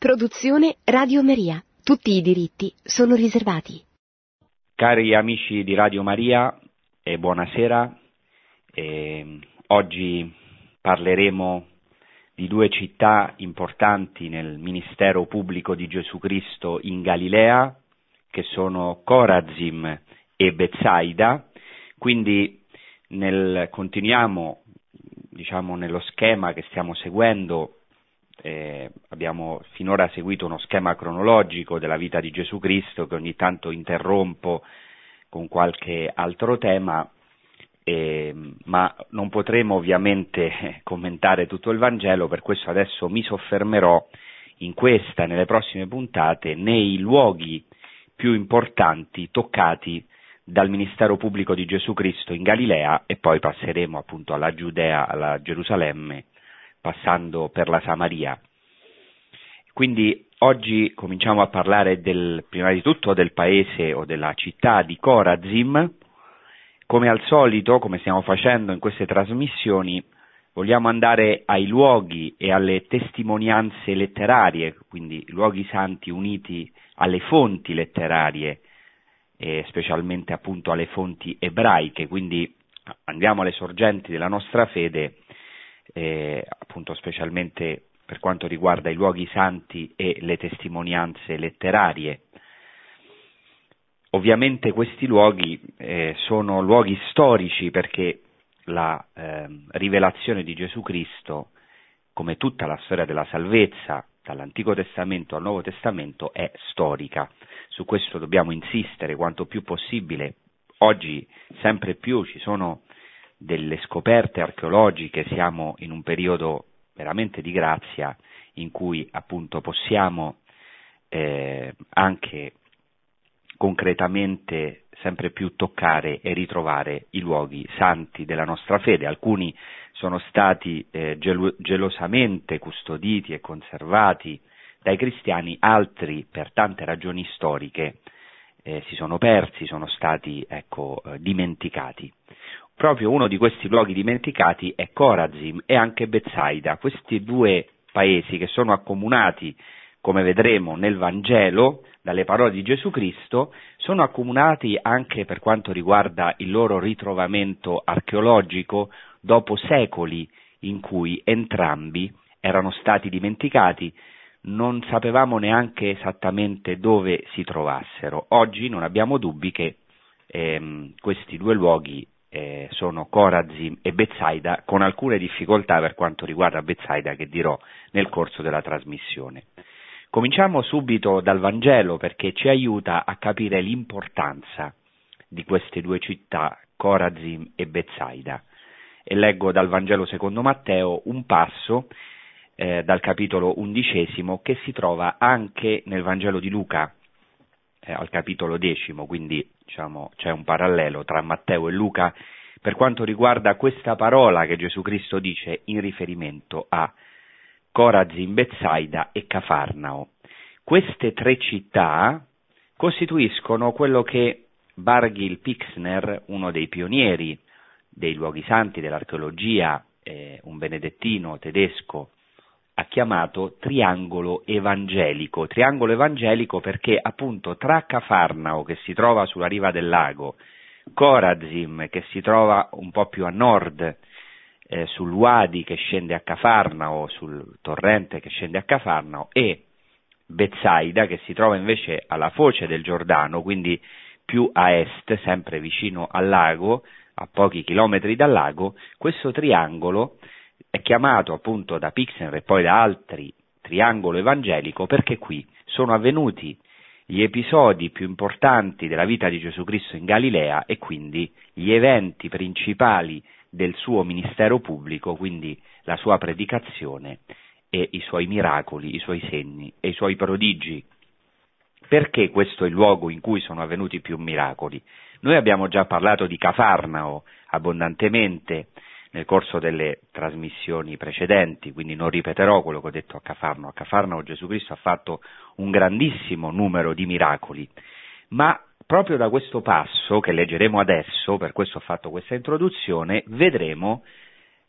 Produzione Radio Maria. Tutti i diritti sono riservati. Cari amici di Radio Maria, eh, buonasera. Eh, oggi parleremo di due città importanti nel ministero pubblico di Gesù Cristo in Galilea, che sono Corazim e Bezzaida. Quindi nel, continuiamo diciamo, nello schema che stiamo seguendo eh, abbiamo finora seguito uno schema cronologico della vita di Gesù Cristo che ogni tanto interrompo con qualche altro tema, eh, ma non potremo ovviamente commentare tutto il Vangelo, per questo adesso mi soffermerò in questa e nelle prossime puntate nei luoghi più importanti toccati dal ministero pubblico di Gesù Cristo in Galilea e poi passeremo appunto alla Giudea, alla Gerusalemme passando per la Samaria. Quindi oggi cominciamo a parlare del, prima di tutto del paese o della città di Corazim. Come al solito, come stiamo facendo in queste trasmissioni, vogliamo andare ai luoghi e alle testimonianze letterarie, quindi luoghi santi uniti alle fonti letterarie, specialmente appunto alle fonti ebraiche, quindi andiamo alle sorgenti della nostra fede eh, appunto specialmente per quanto riguarda i luoghi santi e le testimonianze letterarie. Ovviamente questi luoghi eh, sono luoghi storici perché la eh, rivelazione di Gesù Cristo, come tutta la storia della salvezza, dall'Antico Testamento al Nuovo Testamento, è storica. Su questo dobbiamo insistere quanto più possibile. Oggi sempre più ci sono delle scoperte archeologiche, siamo in un periodo veramente di grazia in cui appunto possiamo eh, anche concretamente sempre più toccare e ritrovare i luoghi santi della nostra fede. Alcuni sono stati eh, gelo- gelosamente custoditi e conservati dai cristiani, altri per tante ragioni storiche eh, si sono persi, sono stati ecco, eh, dimenticati. Proprio uno di questi luoghi dimenticati è Corazim e anche Bezzaida, questi due paesi che sono accomunati, come vedremo nel Vangelo, dalle parole di Gesù Cristo, sono accomunati anche per quanto riguarda il loro ritrovamento archeologico dopo secoli in cui entrambi erano stati dimenticati, non sapevamo neanche esattamente dove si trovassero. Oggi non abbiamo dubbi che ehm, questi due luoghi eh, sono Corazim e Bezzaida, con alcune difficoltà per quanto riguarda Bezzaida che dirò nel corso della trasmissione. Cominciamo subito dal Vangelo perché ci aiuta a capire l'importanza di queste due città, Corazim e Bezzaida. E leggo dal Vangelo secondo Matteo un passo eh, dal capitolo undicesimo che si trova anche nel Vangelo di Luca, eh, al capitolo decimo, quindi diciamo, c'è un parallelo tra Matteo e Luca per quanto riguarda questa parola che Gesù Cristo dice in riferimento a Corazin, Bezzaida e Cafarnao. Queste tre città costituiscono quello che Bargil Pixner, uno dei pionieri dei luoghi santi dell'archeologia, eh, un benedettino tedesco ha chiamato triangolo evangelico. Triangolo evangelico perché appunto tra Cafarnao, che si trova sulla riva del lago, Corazim, che si trova un po' più a nord, eh, sul Wadi che scende a Cafarnao, sul torrente che scende a Cafarnao, e Bezzaida, che si trova invece alla foce del Giordano, quindi più a est, sempre vicino al lago, a pochi chilometri dal lago, questo triangolo è chiamato appunto da Pixner e poi da altri triangolo evangelico perché qui sono avvenuti gli episodi più importanti della vita di Gesù Cristo in Galilea e quindi gli eventi principali del suo ministero pubblico, quindi la sua predicazione e i suoi miracoli, i suoi segni e i suoi prodigi. Perché questo è il luogo in cui sono avvenuti più miracoli? Noi abbiamo già parlato di Cafarnao abbondantemente nel corso delle trasmissioni precedenti, quindi non ripeterò quello che ho detto a Cafarno. A Cafarno Gesù Cristo ha fatto un grandissimo numero di miracoli, ma proprio da questo passo che leggeremo adesso, per questo ho fatto questa introduzione, vedremo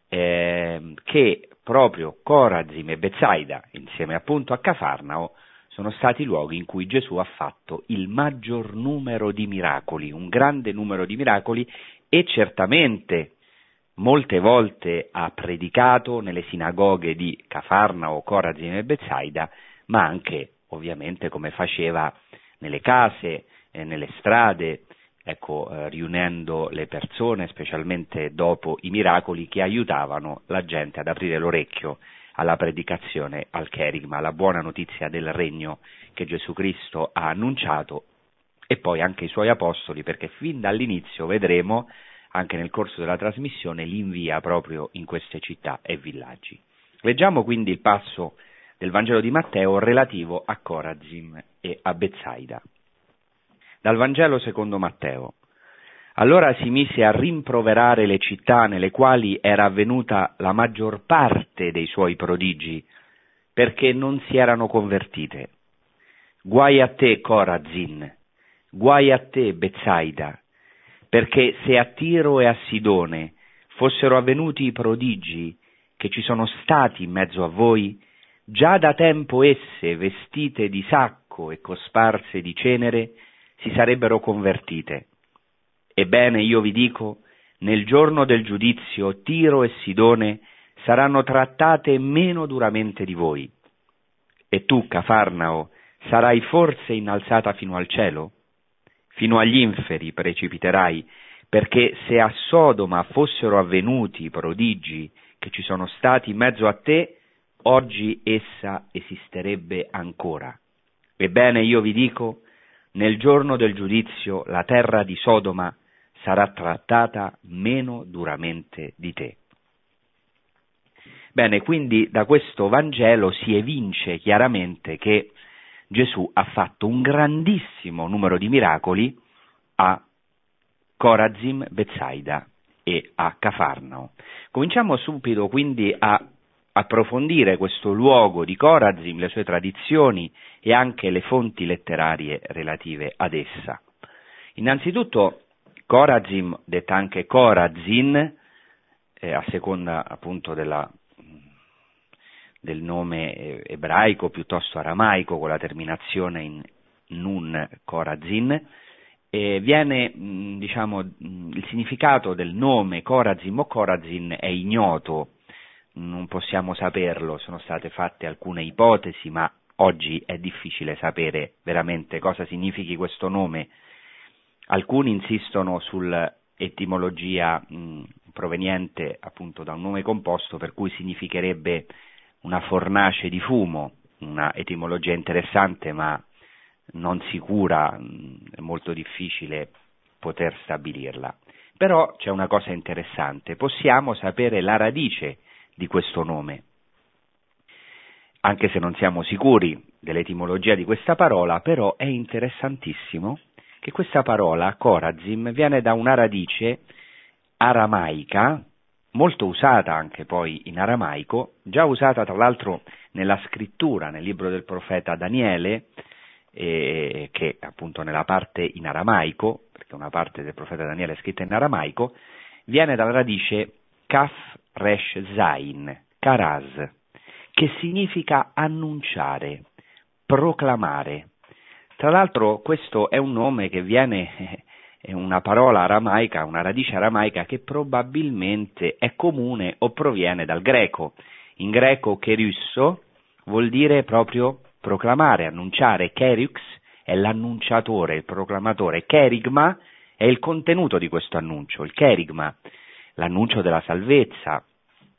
eh, che proprio Corazim e Bezzaida, insieme appunto a Cafarnao, sono stati i luoghi in cui Gesù ha fatto il maggior numero di miracoli, un grande numero di miracoli e certamente molte volte ha predicato nelle sinagoghe di Cafarnao, Corazim e Bezzaida, ma anche ovviamente come faceva nelle case, eh, nelle strade, ecco, eh, riunendo le persone, specialmente dopo i miracoli che aiutavano la gente ad aprire l'orecchio alla predicazione, al cherigma, alla buona notizia del regno che Gesù Cristo ha annunciato e poi anche i suoi apostoli, perché fin dall'inizio vedremo, anche nel corso della trasmissione, li invia proprio in queste città e villaggi. Leggiamo quindi il passo del Vangelo di Matteo relativo a Corazim e a Bezzaida. Dal Vangelo secondo Matteo. Allora si mise a rimproverare le città nelle quali era avvenuta la maggior parte dei suoi prodigi, perché non si erano convertite. Guai a te, Corazin, guai a te, Bezzaida, perché se a Tiro e a Sidone fossero avvenuti i prodigi che ci sono stati in mezzo a voi, già da tempo esse, vestite di sacco e cosparse di cenere, si sarebbero convertite. Ebbene io vi dico, nel giorno del giudizio Tiro e Sidone saranno trattate meno duramente di voi. E tu, Cafarnao, sarai forse innalzata fino al cielo? Fino agli inferi precipiterai, perché se a Sodoma fossero avvenuti i prodigi che ci sono stati in mezzo a te, oggi essa esisterebbe ancora. Ebbene io vi dico, nel giorno del giudizio la terra di Sodoma sarà trattata meno duramente di te. Bene, quindi da questo Vangelo si evince chiaramente che Gesù ha fatto un grandissimo numero di miracoli a Corazim, Bezzaida e a Cafarnao. Cominciamo subito quindi a approfondire questo luogo di Corazim, le sue tradizioni e anche le fonti letterarie relative ad essa. Innanzitutto Corazim, detta anche Corazin, eh, a seconda appunto della, del nome ebraico piuttosto aramaico con la terminazione in nun Corazin, eh, viene, diciamo, il significato del nome Corazim o Corazin è ignoto non possiamo saperlo, sono state fatte alcune ipotesi, ma oggi è difficile sapere veramente cosa significhi questo nome. Alcuni insistono sull'etimologia mh, proveniente appunto da un nome composto per cui significherebbe una fornace di fumo, una etimologia interessante ma non sicura, è molto difficile poter stabilirla. Però c'è una cosa interessante, possiamo sapere la radice di questo nome. Anche se non siamo sicuri dell'etimologia di questa parola, però è interessantissimo che questa parola, Corazim, viene da una radice aramaica, molto usata anche poi in aramaico, già usata tra l'altro nella scrittura, nel libro del profeta Daniele, eh, che appunto nella parte in aramaico, perché una parte del profeta Daniele è scritta in aramaico, viene dalla radice Kaf Resh Zain, Karaz, che significa annunciare, proclamare. Tra l'altro questo è un nome che viene, è una parola aramaica, una radice aramaica che probabilmente è comune o proviene dal greco. In greco kerusso vuol dire proprio proclamare, annunciare, kerux è l'annunciatore, il proclamatore, kerigma è il contenuto di questo annuncio, il kerigma l'annuncio della salvezza,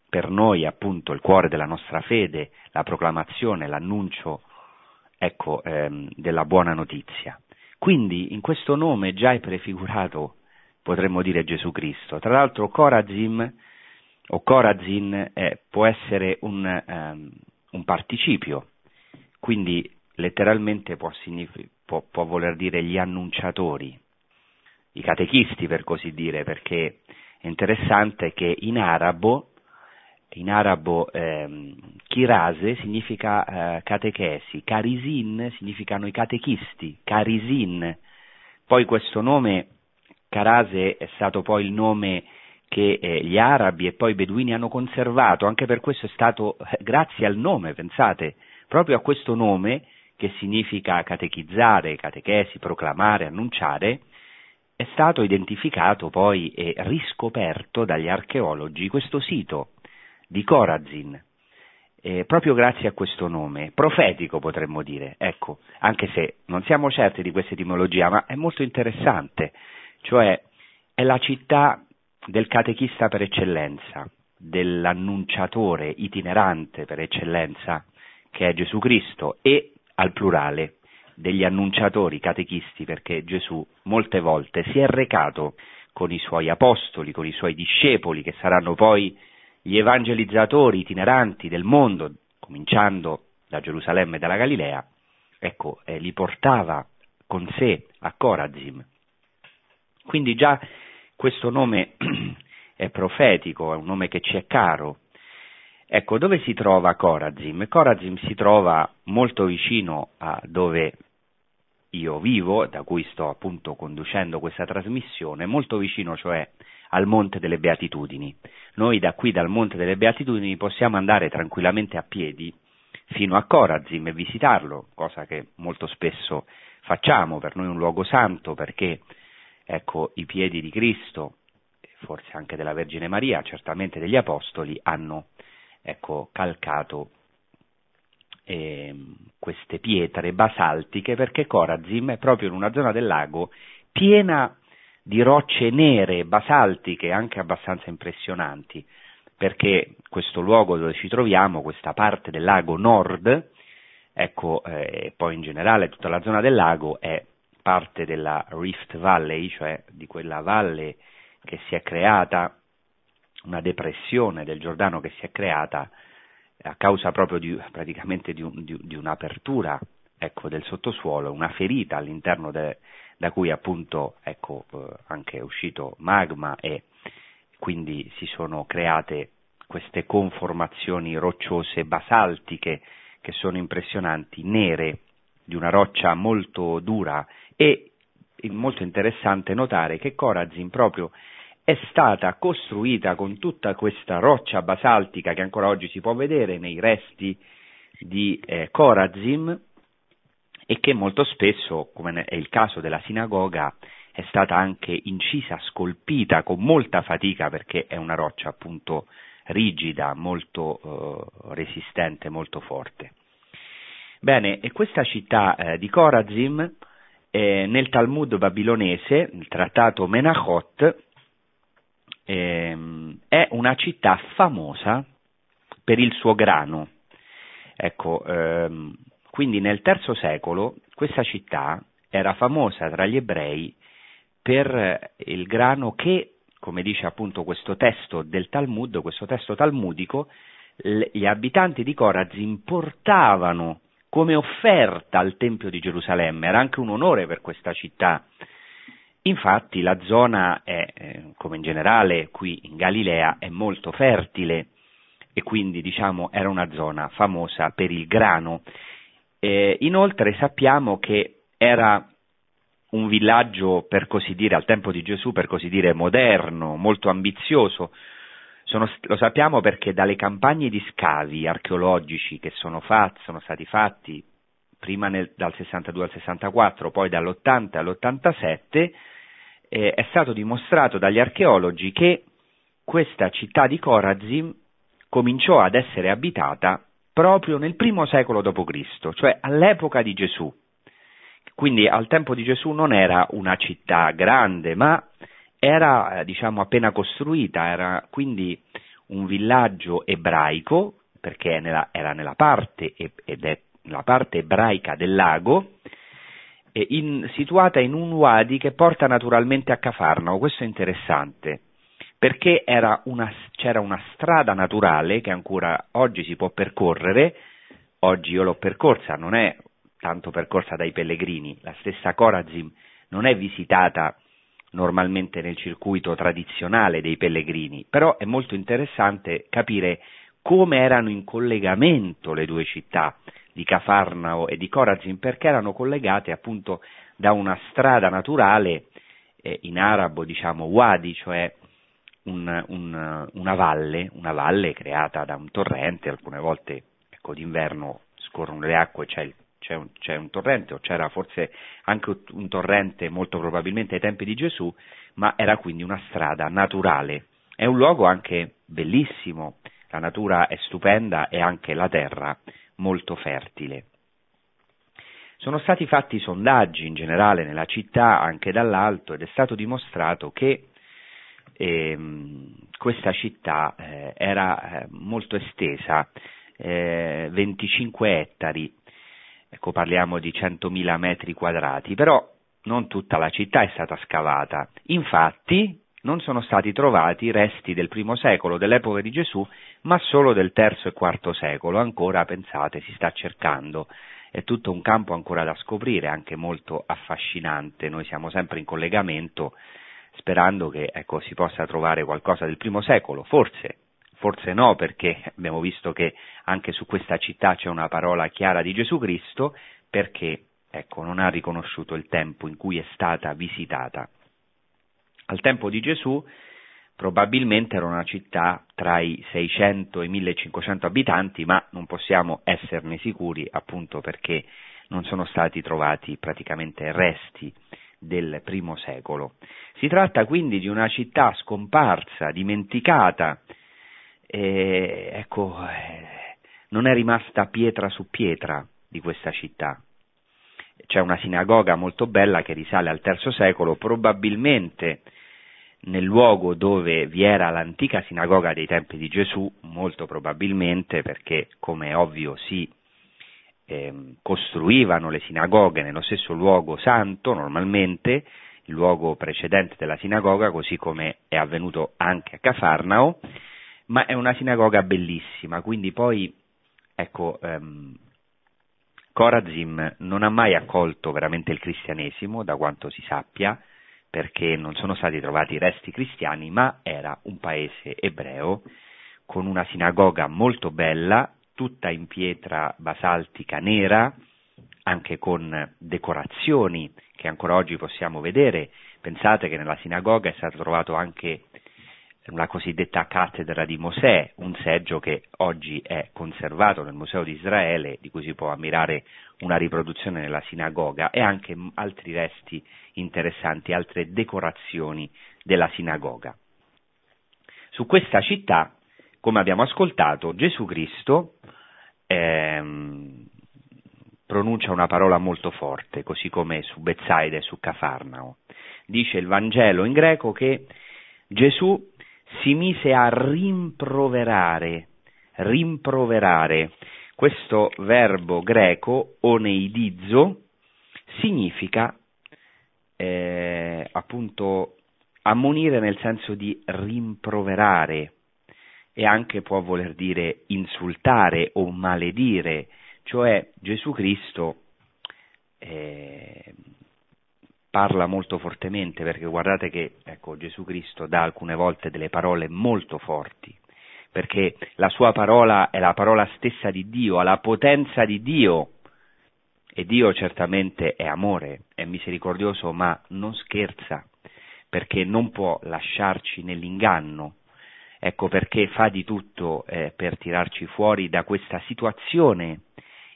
per noi appunto il cuore della nostra fede, la proclamazione, l'annuncio ecco, ehm, della buona notizia. Quindi in questo nome già è prefigurato, potremmo dire, Gesù Cristo. Tra l'altro Corazim o Corazin eh, può essere un, um, un, participio, quindi letteralmente può, può, può voler dire gli annunciatori, i catechisti per così dire, perché è interessante che in arabo, in arabo ehm, chirase significa eh, catechesi, carisin significano i catechisti, carisin. Poi questo nome, Carase, è stato poi il nome che eh, gli arabi e poi i beduini hanno conservato, anche per questo è stato eh, grazie al nome, pensate, proprio a questo nome che significa catechizzare, catechesi, proclamare, annunciare, è stato identificato poi e riscoperto dagli archeologi questo sito di Corazin, eh, proprio grazie a questo nome, profetico potremmo dire, ecco, anche se non siamo certi di questa etimologia, ma è molto interessante, cioè è la città del catechista per eccellenza, dell'annunciatore itinerante per eccellenza, che è Gesù Cristo, e al plurale degli annunciatori catechisti, perché Gesù molte volte si è recato con i suoi apostoli, con i suoi discepoli, che saranno poi gli evangelizzatori itineranti del mondo, cominciando da Gerusalemme e dalla Galilea, ecco, eh, li portava con sé a Corazim. Quindi già questo nome è profetico, è un nome che ci è caro. Ecco, dove si trova Corazim? Corazim si trova molto vicino a dove io vivo, da cui sto appunto conducendo questa trasmissione, molto vicino cioè al Monte delle Beatitudini. Noi da qui, dal Monte delle Beatitudini, possiamo andare tranquillamente a piedi fino a Corazim e visitarlo, cosa che molto spesso facciamo, per noi è un luogo santo perché ecco, i piedi di Cristo, forse anche della Vergine Maria, certamente degli Apostoli, hanno ecco, calcato eh, queste pietre basaltiche perché Corazim è proprio in una zona del lago piena di rocce nere, basaltiche, anche abbastanza impressionanti, perché questo luogo dove ci troviamo, questa parte del lago nord, ecco, eh, poi in generale tutta la zona del lago è parte della Rift Valley, cioè di quella valle che si è creata, una depressione del Giordano che si è creata a causa proprio di, praticamente di, un, di, di un'apertura ecco, del sottosuolo, una ferita all'interno de, da cui appunto ecco, eh, anche è uscito magma e quindi si sono create queste conformazioni rocciose basaltiche che sono impressionanti, nere, di una roccia molto dura e molto interessante notare che Corazin proprio è stata costruita con tutta questa roccia basaltica che ancora oggi si può vedere nei resti di eh, Corazim e che molto spesso, come è il caso della sinagoga, è stata anche incisa, scolpita con molta fatica perché è una roccia appunto rigida, molto eh, resistente, molto forte. Bene, e questa città eh, di Corazim eh, nel Talmud babilonese, il trattato Menachot, ehm, è una città famosa per il suo grano. Ecco, ehm, quindi nel III secolo questa città era famosa tra gli ebrei per il grano che, come dice appunto questo testo del Talmud, questo testo talmudico, gli abitanti di Corazin portavano come offerta al Tempio di Gerusalemme, era anche un onore per questa città. Infatti la zona è, eh, come in generale qui in Galilea, è molto fertile e quindi diciamo era una zona famosa per il grano eh, inoltre sappiamo che era un villaggio, per così dire, al tempo di Gesù, per così dire, moderno, molto ambizioso. Sono, lo sappiamo perché dalle campagne di scavi archeologici che sono, fatti, sono stati fatti prima nel, dal 62 al 64, poi dall'80 all'87, eh, è stato dimostrato dagli archeologi che questa città di Corazim cominciò ad essere abitata proprio nel primo secolo d.C., cioè all'epoca di Gesù. Quindi al tempo di Gesù non era una città grande, ma era eh, diciamo appena costruita, era quindi un villaggio ebraico, perché nella, era nella parte, ed è la parte ebraica del lago, in, situata in un wadi che porta naturalmente a Cafarnao, questo è interessante perché una, c'era una strada naturale che ancora oggi si può percorrere, oggi io l'ho percorsa, non è tanto percorsa dai pellegrini, la stessa Corazim non è visitata normalmente nel circuito tradizionale dei pellegrini, però è molto interessante capire come erano in collegamento le due città di Cafarnao e di Corazim, perché erano collegate appunto da una strada naturale, eh, in arabo diciamo wadi, cioè un, un, una, valle, una valle creata da un torrente, alcune volte ecco, d'inverno scorrono le acque, c'è, il, c'è, un, c'è un torrente, o c'era forse anche un torrente molto probabilmente ai tempi di Gesù, ma era quindi una strada naturale. È un luogo anche bellissimo, la natura è stupenda e anche la terra molto fertile. Sono stati fatti sondaggi in generale nella città anche dall'alto ed è stato dimostrato che ehm, questa città eh, era eh, molto estesa, eh, 25 ettari, ecco parliamo di 100.000 metri quadrati, però non tutta la città è stata scavata. Infatti non sono stati trovati resti del primo secolo, dell'epoca di Gesù, ma solo del terzo e quarto secolo. Ancora, pensate, si sta cercando. È tutto un campo ancora da scoprire, anche molto affascinante. Noi siamo sempre in collegamento sperando che ecco, si possa trovare qualcosa del primo secolo. Forse, forse no, perché abbiamo visto che anche su questa città c'è una parola chiara di Gesù Cristo, perché ecco, non ha riconosciuto il tempo in cui è stata visitata. Al tempo di Gesù probabilmente era una città tra i 600 e i 1500 abitanti, ma non possiamo esserne sicuri appunto perché non sono stati trovati praticamente resti del primo secolo. Si tratta quindi di una città scomparsa, dimenticata, e, ecco, non è rimasta pietra su pietra di questa città c'è una sinagoga molto bella che risale al III secolo, probabilmente nel luogo dove vi era l'antica sinagoga dei tempi di Gesù, molto probabilmente perché, come è ovvio, si eh, costruivano le sinagoghe nello stesso luogo santo, normalmente, il luogo precedente della sinagoga, così come è avvenuto anche a Cafarnao, ma è una sinagoga bellissima, quindi poi, ecco, ehm, Corazim non ha mai accolto veramente il cristianesimo, da quanto si sappia, perché non sono stati trovati resti cristiani, ma era un paese ebreo con una sinagoga molto bella, tutta in pietra basaltica nera, anche con decorazioni che ancora oggi possiamo vedere. Pensate che nella sinagoga è stato trovato anche la cosiddetta cattedra di Mosè, un seggio che oggi è conservato nel Museo di Israele, di cui si può ammirare una riproduzione nella sinagoga, e anche altri resti interessanti, altre decorazioni della sinagoga. Su questa città, come abbiamo ascoltato, Gesù Cristo ehm, pronuncia una parola molto forte, così come su Bezzaide e su Cafarnao. Dice il Vangelo in greco che Gesù si mise a rimproverare, rimproverare. Questo verbo greco, oneidizo, significa eh, appunto ammonire nel senso di rimproverare e anche può voler dire insultare o maledire, cioè Gesù Cristo eh, parla molto fortemente perché guardate che ecco, Gesù Cristo dà alcune volte delle parole molto forti, perché la sua parola è la parola stessa di Dio, ha la potenza di Dio e Dio certamente è amore, è misericordioso, ma non scherza, perché non può lasciarci nell'inganno. Ecco perché fa di tutto eh, per tirarci fuori da questa situazione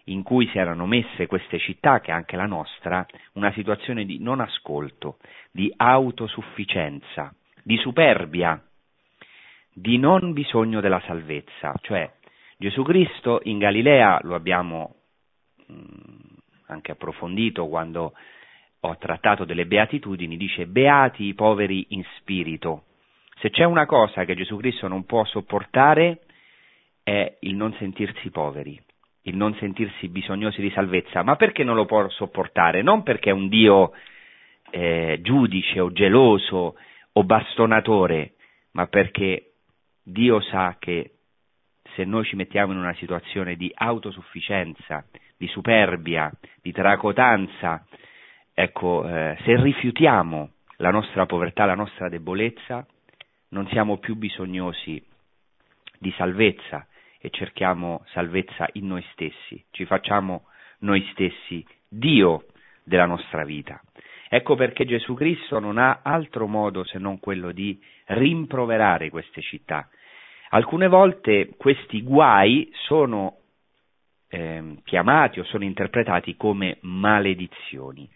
in cui si erano messe queste città, che è anche la nostra, una situazione di non ascolto, di autosufficienza, di superbia, di non bisogno della salvezza. Cioè Gesù Cristo in Galilea, lo abbiamo mm, anche approfondito quando ho trattato delle beatitudini, dice beati i poveri in spirito. Se c'è una cosa che Gesù Cristo non può sopportare è il non sentirsi poveri il non sentirsi bisognosi di salvezza, ma perché non lo può sopportare? Non perché è un Dio eh, giudice o geloso o bastonatore, ma perché Dio sa che se noi ci mettiamo in una situazione di autosufficienza, di superbia, di tracotanza, ecco, eh, se rifiutiamo la nostra povertà, la nostra debolezza, non siamo più bisognosi di salvezza, e cerchiamo salvezza in noi stessi, ci facciamo noi stessi Dio della nostra vita. Ecco perché Gesù Cristo non ha altro modo se non quello di rimproverare queste città. Alcune volte questi guai sono eh, chiamati o sono interpretati come maledizioni.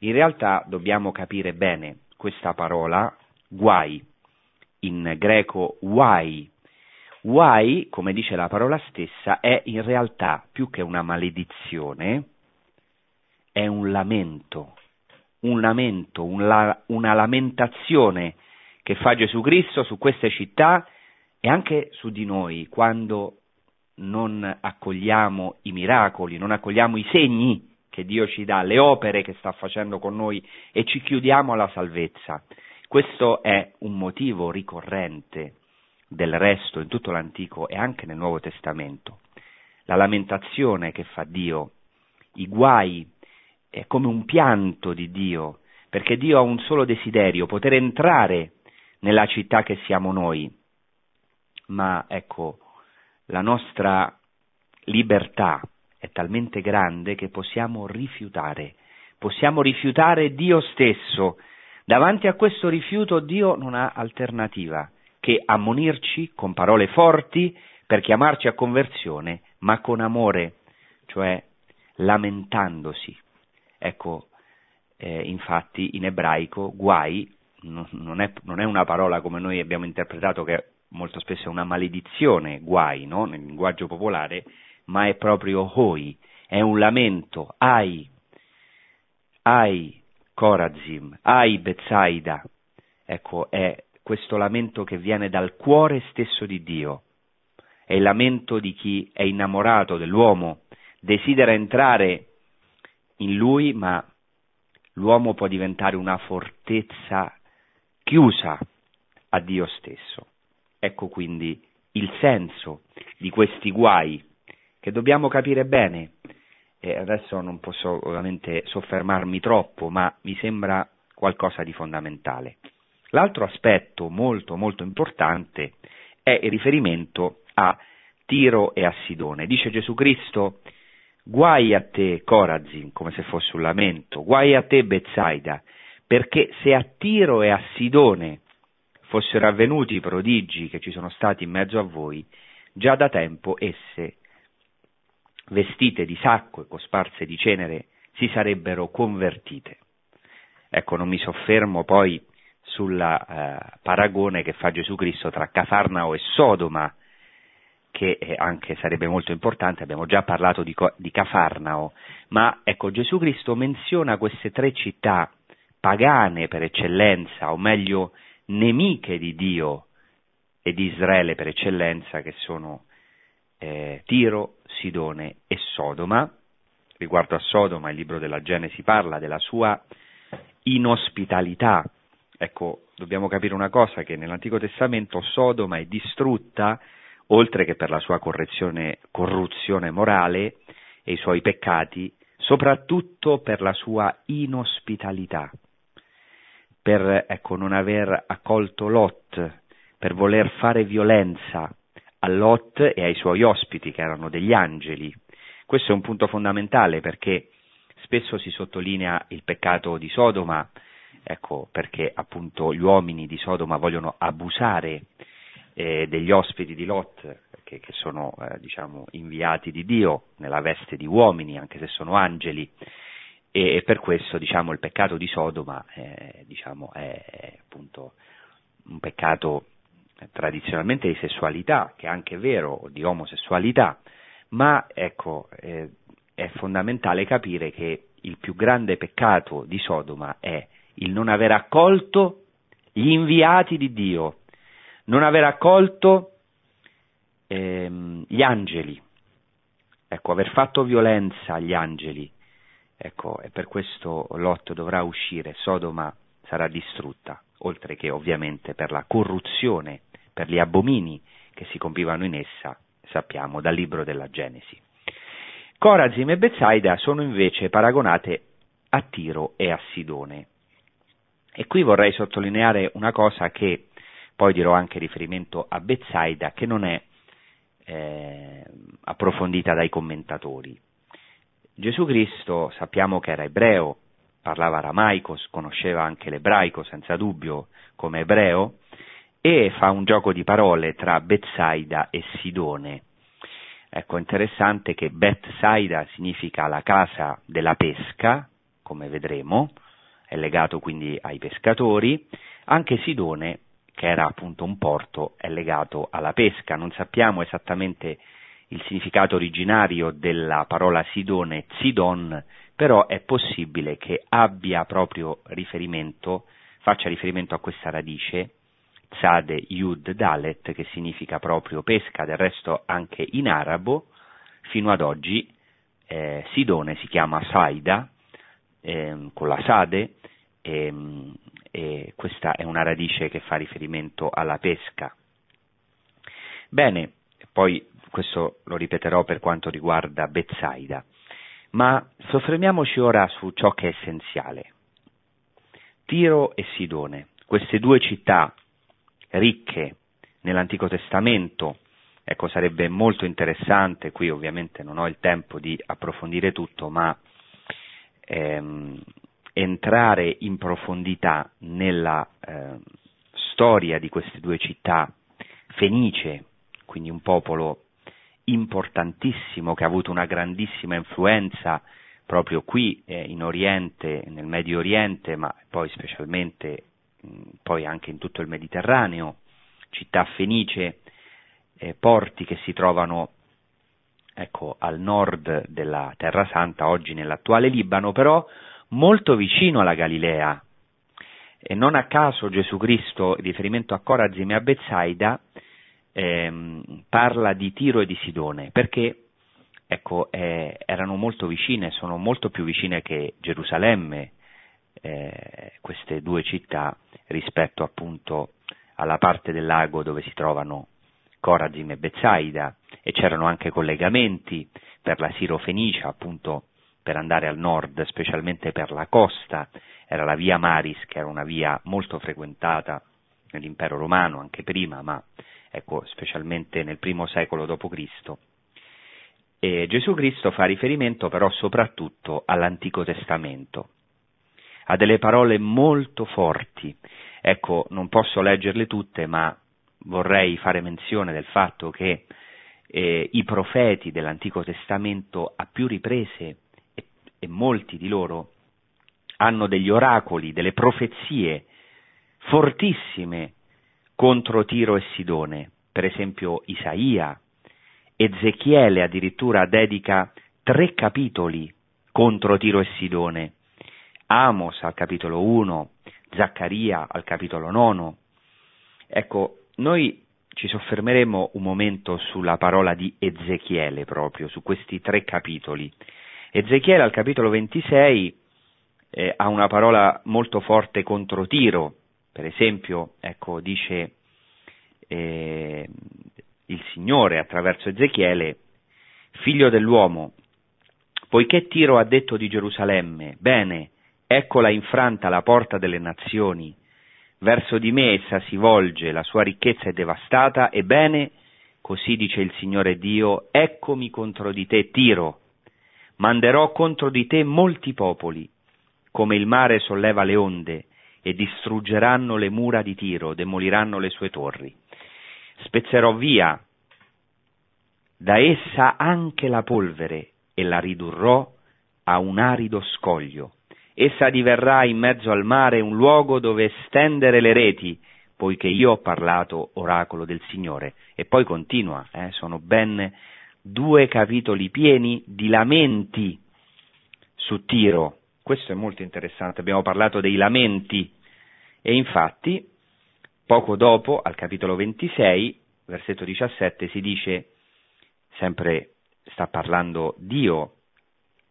In realtà dobbiamo capire bene questa parola guai, in greco guai. Guai, come dice la parola stessa, è in realtà più che una maledizione, è un lamento, un lamento, un la, una lamentazione che fa Gesù Cristo su queste città e anche su di noi quando non accogliamo i miracoli, non accogliamo i segni che Dio ci dà, le opere che sta facendo con noi e ci chiudiamo alla salvezza. Questo è un motivo ricorrente del resto in tutto l'Antico e anche nel Nuovo Testamento. La lamentazione che fa Dio, i guai, è come un pianto di Dio, perché Dio ha un solo desiderio, poter entrare nella città che siamo noi. Ma ecco, la nostra libertà è talmente grande che possiamo rifiutare, possiamo rifiutare Dio stesso. Davanti a questo rifiuto Dio non ha alternativa che ammonirci con parole forti per chiamarci a conversione, ma con amore, cioè lamentandosi. Ecco, eh, infatti in ebraico guai non è, non è, una parola come noi abbiamo interpretato che molto spesso è una maledizione, guai, no? nel linguaggio popolare, ma è proprio hoi, è un lamento, ai, ai Corazim, ai Bezzaida. Ecco, è questo lamento che viene dal cuore stesso di Dio. È il lamento di chi è innamorato dell'uomo, desidera entrare in lui, ma l'uomo può diventare una fortezza chiusa a Dio stesso. Ecco quindi il senso di questi guai che dobbiamo capire bene. E adesso non posso ovviamente soffermarmi troppo, ma mi sembra qualcosa di fondamentale. L'altro aspetto molto molto importante è il riferimento a Tiro e a Sidone. Dice Gesù Cristo, guai a te Corazin, come se fosse un lamento, guai a te Bezzaida, perché se a Tiro e a Sidone fossero avvenuti i prodigi che ci sono stati in mezzo a voi, già da tempo esse, vestite di sacco e cosparse di cenere, si sarebbero convertite. Ecco, non mi soffermo poi sul eh, paragone che fa Gesù Cristo tra Cafarnao e Sodoma, che eh, anche sarebbe molto importante, abbiamo già parlato di, di Cafarnao, ma ecco, Gesù Cristo menziona queste tre città pagane per eccellenza, o meglio nemiche di Dio e di Israele per eccellenza, che sono eh, Tiro, Sidone e Sodoma. Riguardo a Sodoma, il libro della Genesi parla della sua inospitalità. Ecco, dobbiamo capire una cosa, che nell'Antico Testamento Sodoma è distrutta, oltre che per la sua corruzione morale e i suoi peccati, soprattutto per la sua inospitalità per ecco, non aver accolto Lot, per voler fare violenza a Lot e ai suoi ospiti, che erano degli angeli. Questo è un punto fondamentale perché spesso si sottolinea il peccato di Sodoma, ecco, perché appunto gli uomini di Sodoma vogliono abusare eh, degli ospiti di Lot, che, che sono eh, diciamo, inviati di Dio nella veste di uomini, anche se sono angeli, e, per questo diciamo, il peccato di Sodoma eh, diciamo, è appunto un peccato tradizionalmente di sessualità, che è anche vero, o di omosessualità, ma ecco, eh, è fondamentale capire che il più grande peccato di Sodoma è il non aver accolto gli inviati di Dio, non aver accolto ehm, gli angeli, ecco, aver fatto violenza agli angeli, Ecco, e per questo Lot dovrà uscire, Sodoma sarà distrutta, oltre che ovviamente per la corruzione, per gli abomini che si compivano in essa, sappiamo dal libro della Genesi. Corazim e Bezzaida sono invece paragonate a Tiro e a Sidone. E qui vorrei sottolineare una cosa che poi dirò anche riferimento a Bezzaida, che non è eh, approfondita dai commentatori. Gesù Cristo sappiamo che era ebreo, parlava aramaico, conosceva anche l'ebraico senza dubbio come ebreo, e fa un gioco di parole tra Betsaida e Sidone. Ecco, interessante che Betsaida significa la casa della pesca, come vedremo, è legato quindi ai pescatori, anche Sidone, che era appunto un porto, è legato alla pesca. Non sappiamo esattamente il significato originario della parola Sidone, Sidon, però è possibile che abbia proprio riferimento, faccia riferimento a questa radice, Tzade Yud Dalet, che significa proprio pesca, del resto anche in arabo, fino ad oggi eh, Sidone si chiama Saida, eh, con la Sade, e, e questa è una radice che fa riferimento alla pesca. Bene, poi questo lo ripeterò per quanto riguarda Bezzaida, ma soffermiamoci ora su ciò che è essenziale. Tiro e Sidone, queste due città ricche nell'Antico Testamento, ecco sarebbe molto interessante, qui ovviamente non ho il tempo di approfondire tutto, ma ehm, entrare in profondità nella eh, storia di queste due città, Fenice, quindi un popolo importantissimo che ha avuto una grandissima influenza proprio qui eh, in Oriente, nel Medio Oriente, ma poi specialmente poi anche in tutto il Mediterraneo, città fenice, eh, porti che si trovano ecco, al nord della Terra Santa, oggi nell'attuale Libano, però molto vicino alla Galilea. E non a caso Gesù Cristo, in riferimento a Corazim e a Bezzaida, ehm, parla di Tiro e di Sidone, perché ecco, eh, erano molto vicine, sono molto più vicine che Gerusalemme, eh, queste due città, rispetto appunto alla parte del lago dove si trovano Corazim e Bezzaida, e c'erano anche collegamenti per la Sirofenicia, appunto per andare al nord, specialmente per la costa, era la via Maris, che era una via molto frequentata nell'impero romano, anche prima, ma ecco, specialmente nel primo secolo d.C. E Gesù Cristo fa riferimento però soprattutto all'Antico Testamento, ha delle parole molto forti. Ecco, non posso leggerle tutte, ma vorrei fare menzione del fatto che eh, i profeti dell'Antico Testamento a più riprese e molti di loro hanno degli oracoli, delle profezie fortissime contro Tiro e Sidone, per esempio Isaia, Ezechiele addirittura dedica tre capitoli contro Tiro e Sidone, Amos al capitolo 1, Zaccaria al capitolo 9. Ecco, noi ci soffermeremo un momento sulla parola di Ezechiele proprio, su questi tre capitoli, Ezechiele al capitolo 26 eh, ha una parola molto forte contro Tiro, per esempio, ecco, dice eh, il Signore attraverso Ezechiele, figlio dell'uomo, poiché Tiro ha detto di Gerusalemme, bene, eccola infranta la porta delle nazioni, verso di me essa si volge, la sua ricchezza è devastata, ebbene, così dice il Signore Dio, eccomi contro di te, Tiro, manderò contro di te molti popoli, come il mare solleva le onde, e distruggeranno le mura di Tiro, demoliranno le sue torri. Spezzerò via da essa anche la polvere e la ridurrò a un arido scoglio. Essa diverrà in mezzo al mare un luogo dove stendere le reti, poiché io ho parlato oracolo del Signore. E poi continua, eh, sono ben due capitoli pieni di lamenti su Tiro. Questo è molto interessante, abbiamo parlato dei lamenti e infatti poco dopo, al capitolo 26, versetto 17, si dice, sempre sta parlando Dio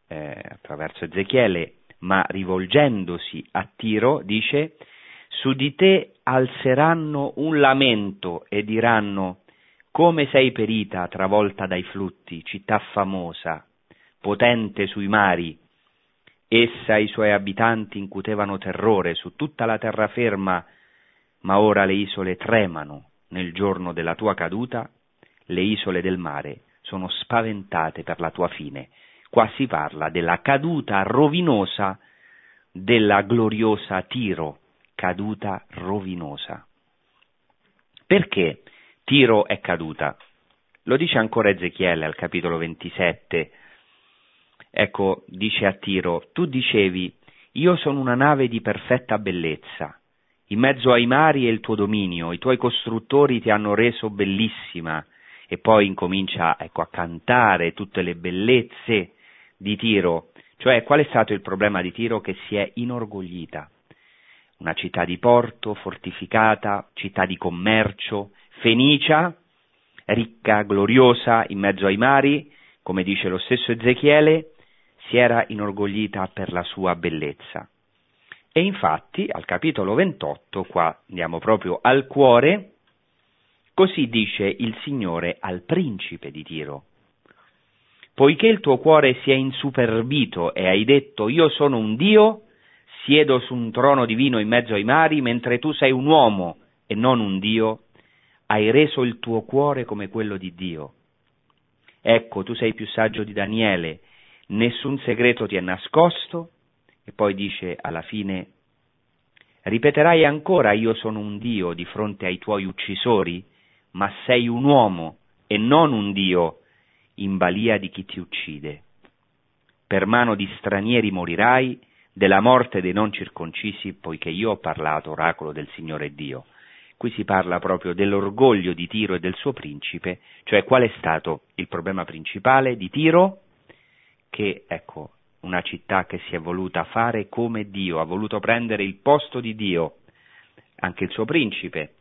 eh, attraverso Ezechiele, ma rivolgendosi a Tiro, dice, su di te alzeranno un lamento e diranno, come sei perita, travolta dai flutti, città famosa, potente sui mari. Essa e i suoi abitanti incutevano terrore su tutta la terraferma, ma ora le isole tremano nel giorno della tua caduta, le isole del mare sono spaventate per la tua fine. Qua si parla della caduta rovinosa della gloriosa Tiro, caduta rovinosa. Perché Tiro è caduta? Lo dice ancora Ezechiele al capitolo 27. Ecco, dice a Tiro, tu dicevi, io sono una nave di perfetta bellezza, in mezzo ai mari e il tuo dominio, i tuoi costruttori ti hanno reso bellissima, e poi incomincia ecco, a cantare tutte le bellezze di Tiro. Cioè, qual è stato il problema di Tiro? Che si è inorgoglita. Una città di porto, fortificata, città di commercio, fenicia, ricca, gloriosa, in mezzo ai mari, come dice lo stesso Ezechiele, si era inorgoglita per la sua bellezza. E infatti, al capitolo 28, qua andiamo proprio al cuore, così dice il Signore al principe di Tiro, poiché il tuo cuore si è insuperbito e hai detto io sono un Dio, siedo su un trono divino in mezzo ai mari, mentre tu sei un uomo e non un Dio, hai reso il tuo cuore come quello di Dio. Ecco, tu sei più saggio di Daniele, nessun segreto ti è nascosto, e poi dice alla fine, ripeterai ancora io sono un Dio di fronte ai tuoi uccisori, ma sei un uomo e non un Dio in balia di chi ti uccide. Per mano di stranieri morirai, della morte dei non circoncisi, poiché io ho parlato oracolo del Signore Dio. Qui si parla proprio dell'orgoglio di Tiro e del suo principe, cioè qual è stato il problema principale di Tiro? Che, ecco, una città che si è voluta fare come Dio, ha voluto prendere il posto di Dio, anche il suo principe,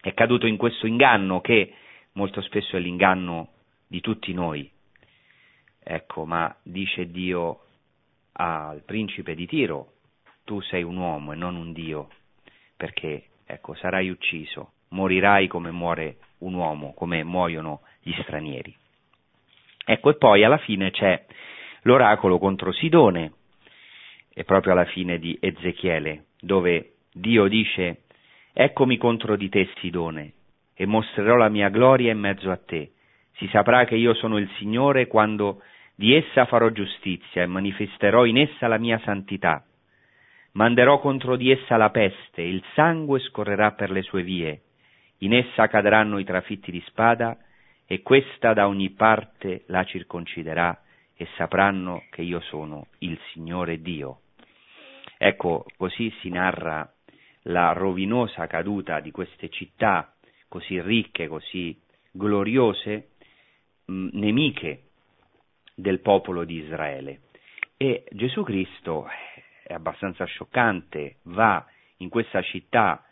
è caduto in questo inganno che molto spesso è l'inganno di tutti noi. Ecco, ma dice Dio al principe di Tiro, tu sei un uomo e non un Dio, perché, ecco, sarai ucciso, morirai come muore un uomo, come muoiono gli stranieri. Ecco, e poi alla fine c'è l'oracolo contro Sidone, e proprio alla fine di Ezechiele, dove Dio dice Eccomi contro di te, Sidone, e mostrerò la mia gloria in mezzo a te. Si saprà che io sono il Signore quando di essa farò giustizia e manifesterò in essa la mia santità. Manderò contro di essa la peste, il sangue scorrerà per le sue vie, in essa cadranno i trafitti di spada, e questa da ogni parte la circonciderà, e sapranno che io sono il Signore Dio. Ecco, così si narra la rovinosa caduta di queste città così ricche, così gloriose, mh, nemiche del popolo di Israele. E Gesù Cristo è abbastanza scioccante, va in questa città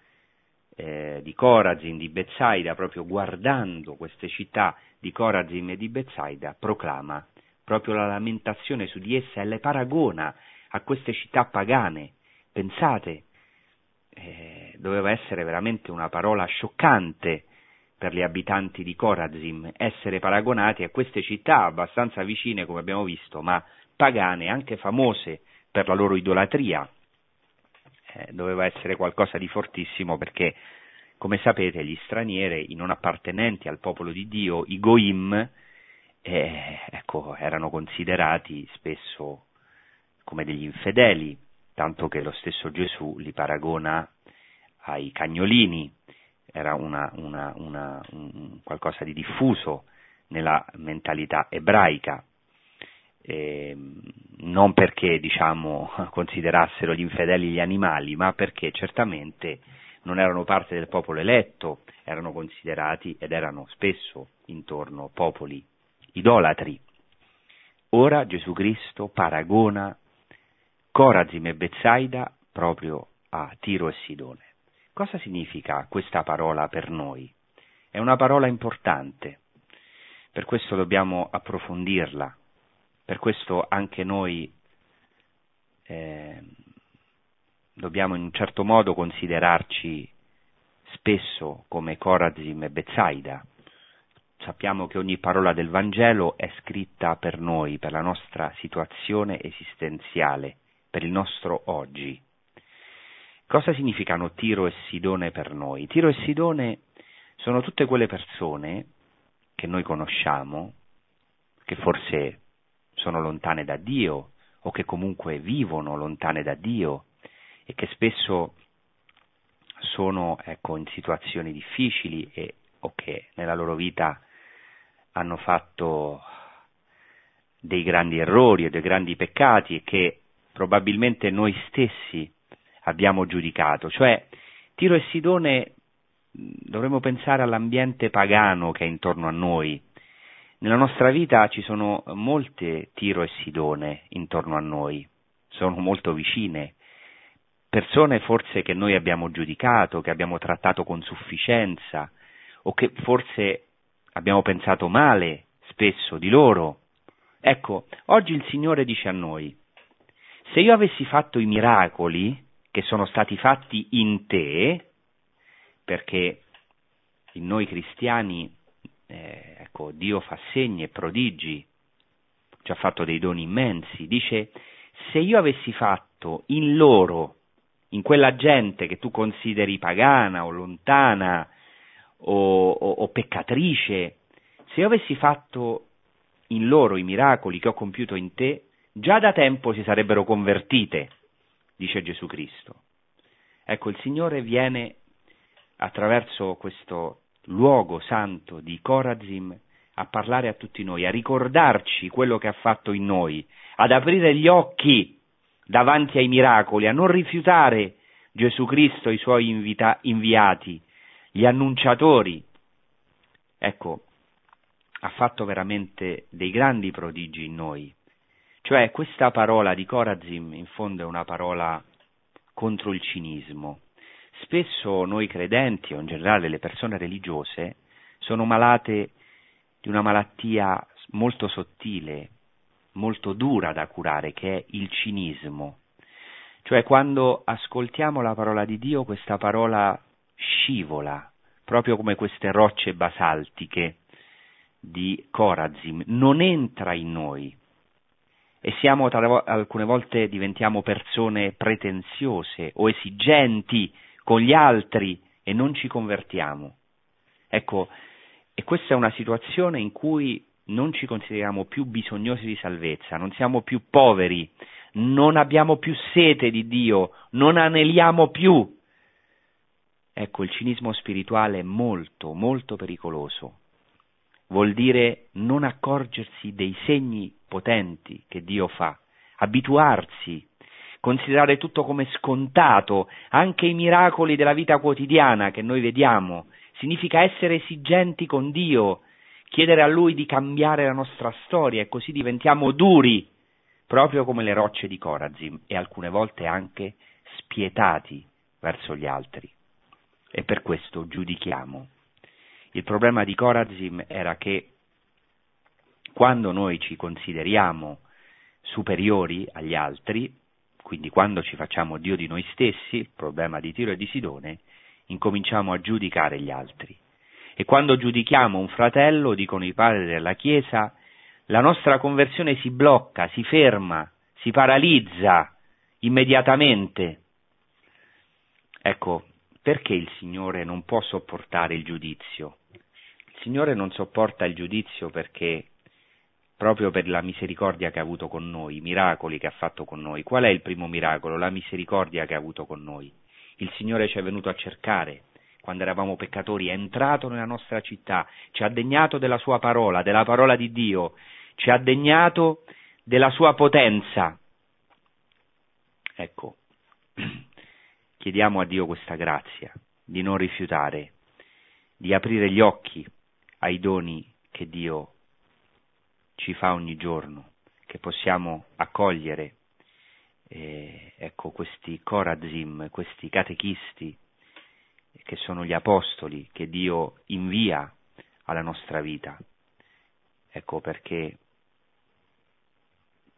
eh, di Corazin, di Bezzaida, proprio guardando queste città di Corazin e di Bezzaida, proclama proprio la lamentazione su di essa e le paragona a queste città pagane. Pensate, eh, doveva essere veramente una parola scioccante per gli abitanti di Corazim, essere paragonati a queste città abbastanza vicine, come abbiamo visto, ma pagane, anche famose per la loro idolatria. Eh, doveva essere qualcosa di fortissimo perché, come sapete, gli stranieri, i non appartenenti al popolo di Dio, i Goim, eh, ecco, erano considerati spesso come degli infedeli, tanto che lo stesso Gesù li paragona ai cagnolini, era una, una, una, un, qualcosa di diffuso nella mentalità ebraica, eh, non perché diciamo, considerassero gli infedeli gli animali, ma perché certamente non erano parte del popolo eletto, erano considerati ed erano spesso intorno popoli idolatri. Ora Gesù Cristo paragona Corazim e Bezzaida proprio a Tiro e Sidone. Cosa significa questa parola per noi? È una parola importante, per questo dobbiamo approfondirla, per questo anche noi eh, dobbiamo in un certo modo considerarci spesso come Corazim e Bezzaida. Sappiamo che ogni parola del Vangelo è scritta per noi, per la nostra situazione esistenziale per il nostro oggi. Cosa significano Tiro e Sidone per noi? Tiro e Sidone sono tutte quelle persone che noi conosciamo, che forse sono lontane da Dio o che comunque vivono lontane da Dio e che spesso sono ecco, in situazioni difficili e, o che nella loro vita hanno fatto dei grandi errori e dei grandi peccati e che probabilmente noi stessi abbiamo giudicato. Cioè, Tiro e Sidone dovremmo pensare all'ambiente pagano che è intorno a noi. Nella nostra vita ci sono molte Tiro e Sidone intorno a noi, sono molto vicine, persone forse che noi abbiamo giudicato, che abbiamo trattato con sufficienza o che forse abbiamo pensato male spesso di loro. Ecco, oggi il Signore dice a noi, se io avessi fatto i miracoli che sono stati fatti in te, perché in noi cristiani eh, ecco, Dio fa segni e prodigi, ci ha fatto dei doni immensi, dice se io avessi fatto in loro, in quella gente che tu consideri pagana o lontana o, o, o peccatrice, se io avessi fatto in loro i miracoli che ho compiuto in te, già da tempo si sarebbero convertite, dice Gesù Cristo. Ecco, il Signore viene attraverso questo luogo santo di Corazim a parlare a tutti noi, a ricordarci quello che ha fatto in noi, ad aprire gli occhi davanti ai miracoli, a non rifiutare Gesù Cristo e i suoi invita- inviati, gli annunciatori. Ecco, ha fatto veramente dei grandi prodigi in noi. Cioè questa parola di Corazim in fondo è una parola contro il cinismo, Spesso noi credenti o in generale le persone religiose sono malate di una malattia molto sottile, molto dura da curare, che è il cinismo. Cioè quando ascoltiamo la parola di Dio questa parola scivola, proprio come queste rocce basaltiche di Corazim, non entra in noi e siamo alcune volte diventiamo persone pretenziose o esigenti con gli altri e non ci convertiamo. Ecco, e questa è una situazione in cui non ci consideriamo più bisognosi di salvezza, non siamo più poveri, non abbiamo più sete di Dio, non aneliamo più. Ecco, il cinismo spirituale è molto, molto pericoloso. Vuol dire non accorgersi dei segni potenti che Dio fa, abituarsi considerare tutto come scontato, anche i miracoli della vita quotidiana che noi vediamo, significa essere esigenti con Dio, chiedere a Lui di cambiare la nostra storia e così diventiamo duri, proprio come le rocce di Corazim e alcune volte anche spietati verso gli altri. E per questo giudichiamo. Il problema di Corazim era che quando noi ci consideriamo superiori agli altri, quindi quando ci facciamo Dio di noi stessi, problema di Tiro e di Sidone, incominciamo a giudicare gli altri. E quando giudichiamo un fratello, dicono i padri della Chiesa, la nostra conversione si blocca, si ferma, si paralizza immediatamente. Ecco, perché il Signore non può sopportare il giudizio? Il Signore non sopporta il giudizio perché proprio per la misericordia che ha avuto con noi, i miracoli che ha fatto con noi. Qual è il primo miracolo? La misericordia che ha avuto con noi. Il Signore ci è venuto a cercare quando eravamo peccatori, è entrato nella nostra città, ci ha degnato della sua parola, della parola di Dio, ci ha degnato della sua potenza. Ecco, chiediamo a Dio questa grazia di non rifiutare, di aprire gli occhi ai doni che Dio ci fa ogni giorno, che possiamo accogliere eh, ecco, questi corazim, questi catechisti che sono gli apostoli che Dio invia alla nostra vita. Ecco perché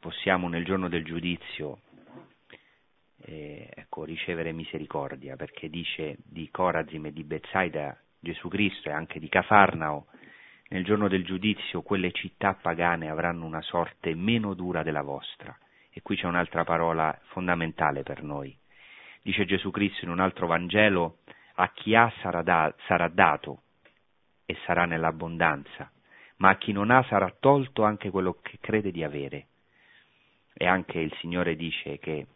possiamo nel giorno del giudizio eh, ecco, ricevere misericordia, perché dice di Corazim e di Bezzaida Gesù Cristo e anche di Cafarnao nel giorno del giudizio quelle città pagane avranno una sorte meno dura della vostra. E qui c'è un'altra parola fondamentale per noi. Dice Gesù Cristo in un altro Vangelo, a chi ha sarà, da, sarà dato e sarà nell'abbondanza, ma a chi non ha sarà tolto anche quello che crede di avere. e anche il Signore dice che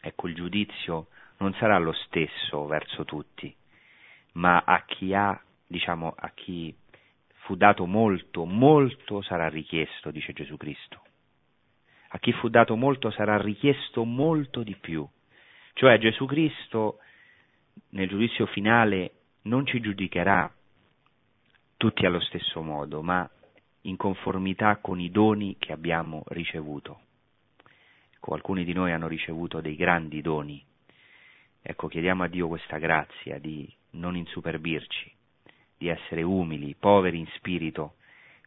ecco, il giudizio non sarà lo stesso verso tutti, ma a chi ha, diciamo, a chi fu dato molto, molto sarà richiesto, dice Gesù Cristo. A chi fu dato molto sarà richiesto molto di più. Cioè Gesù Cristo nel giudizio finale non ci giudicherà tutti allo stesso modo, ma in conformità con i doni che abbiamo ricevuto. Ecco, alcuni di noi hanno ricevuto dei grandi doni. Ecco, chiediamo a Dio questa grazia di non insuperbirci, di essere umili, poveri in spirito,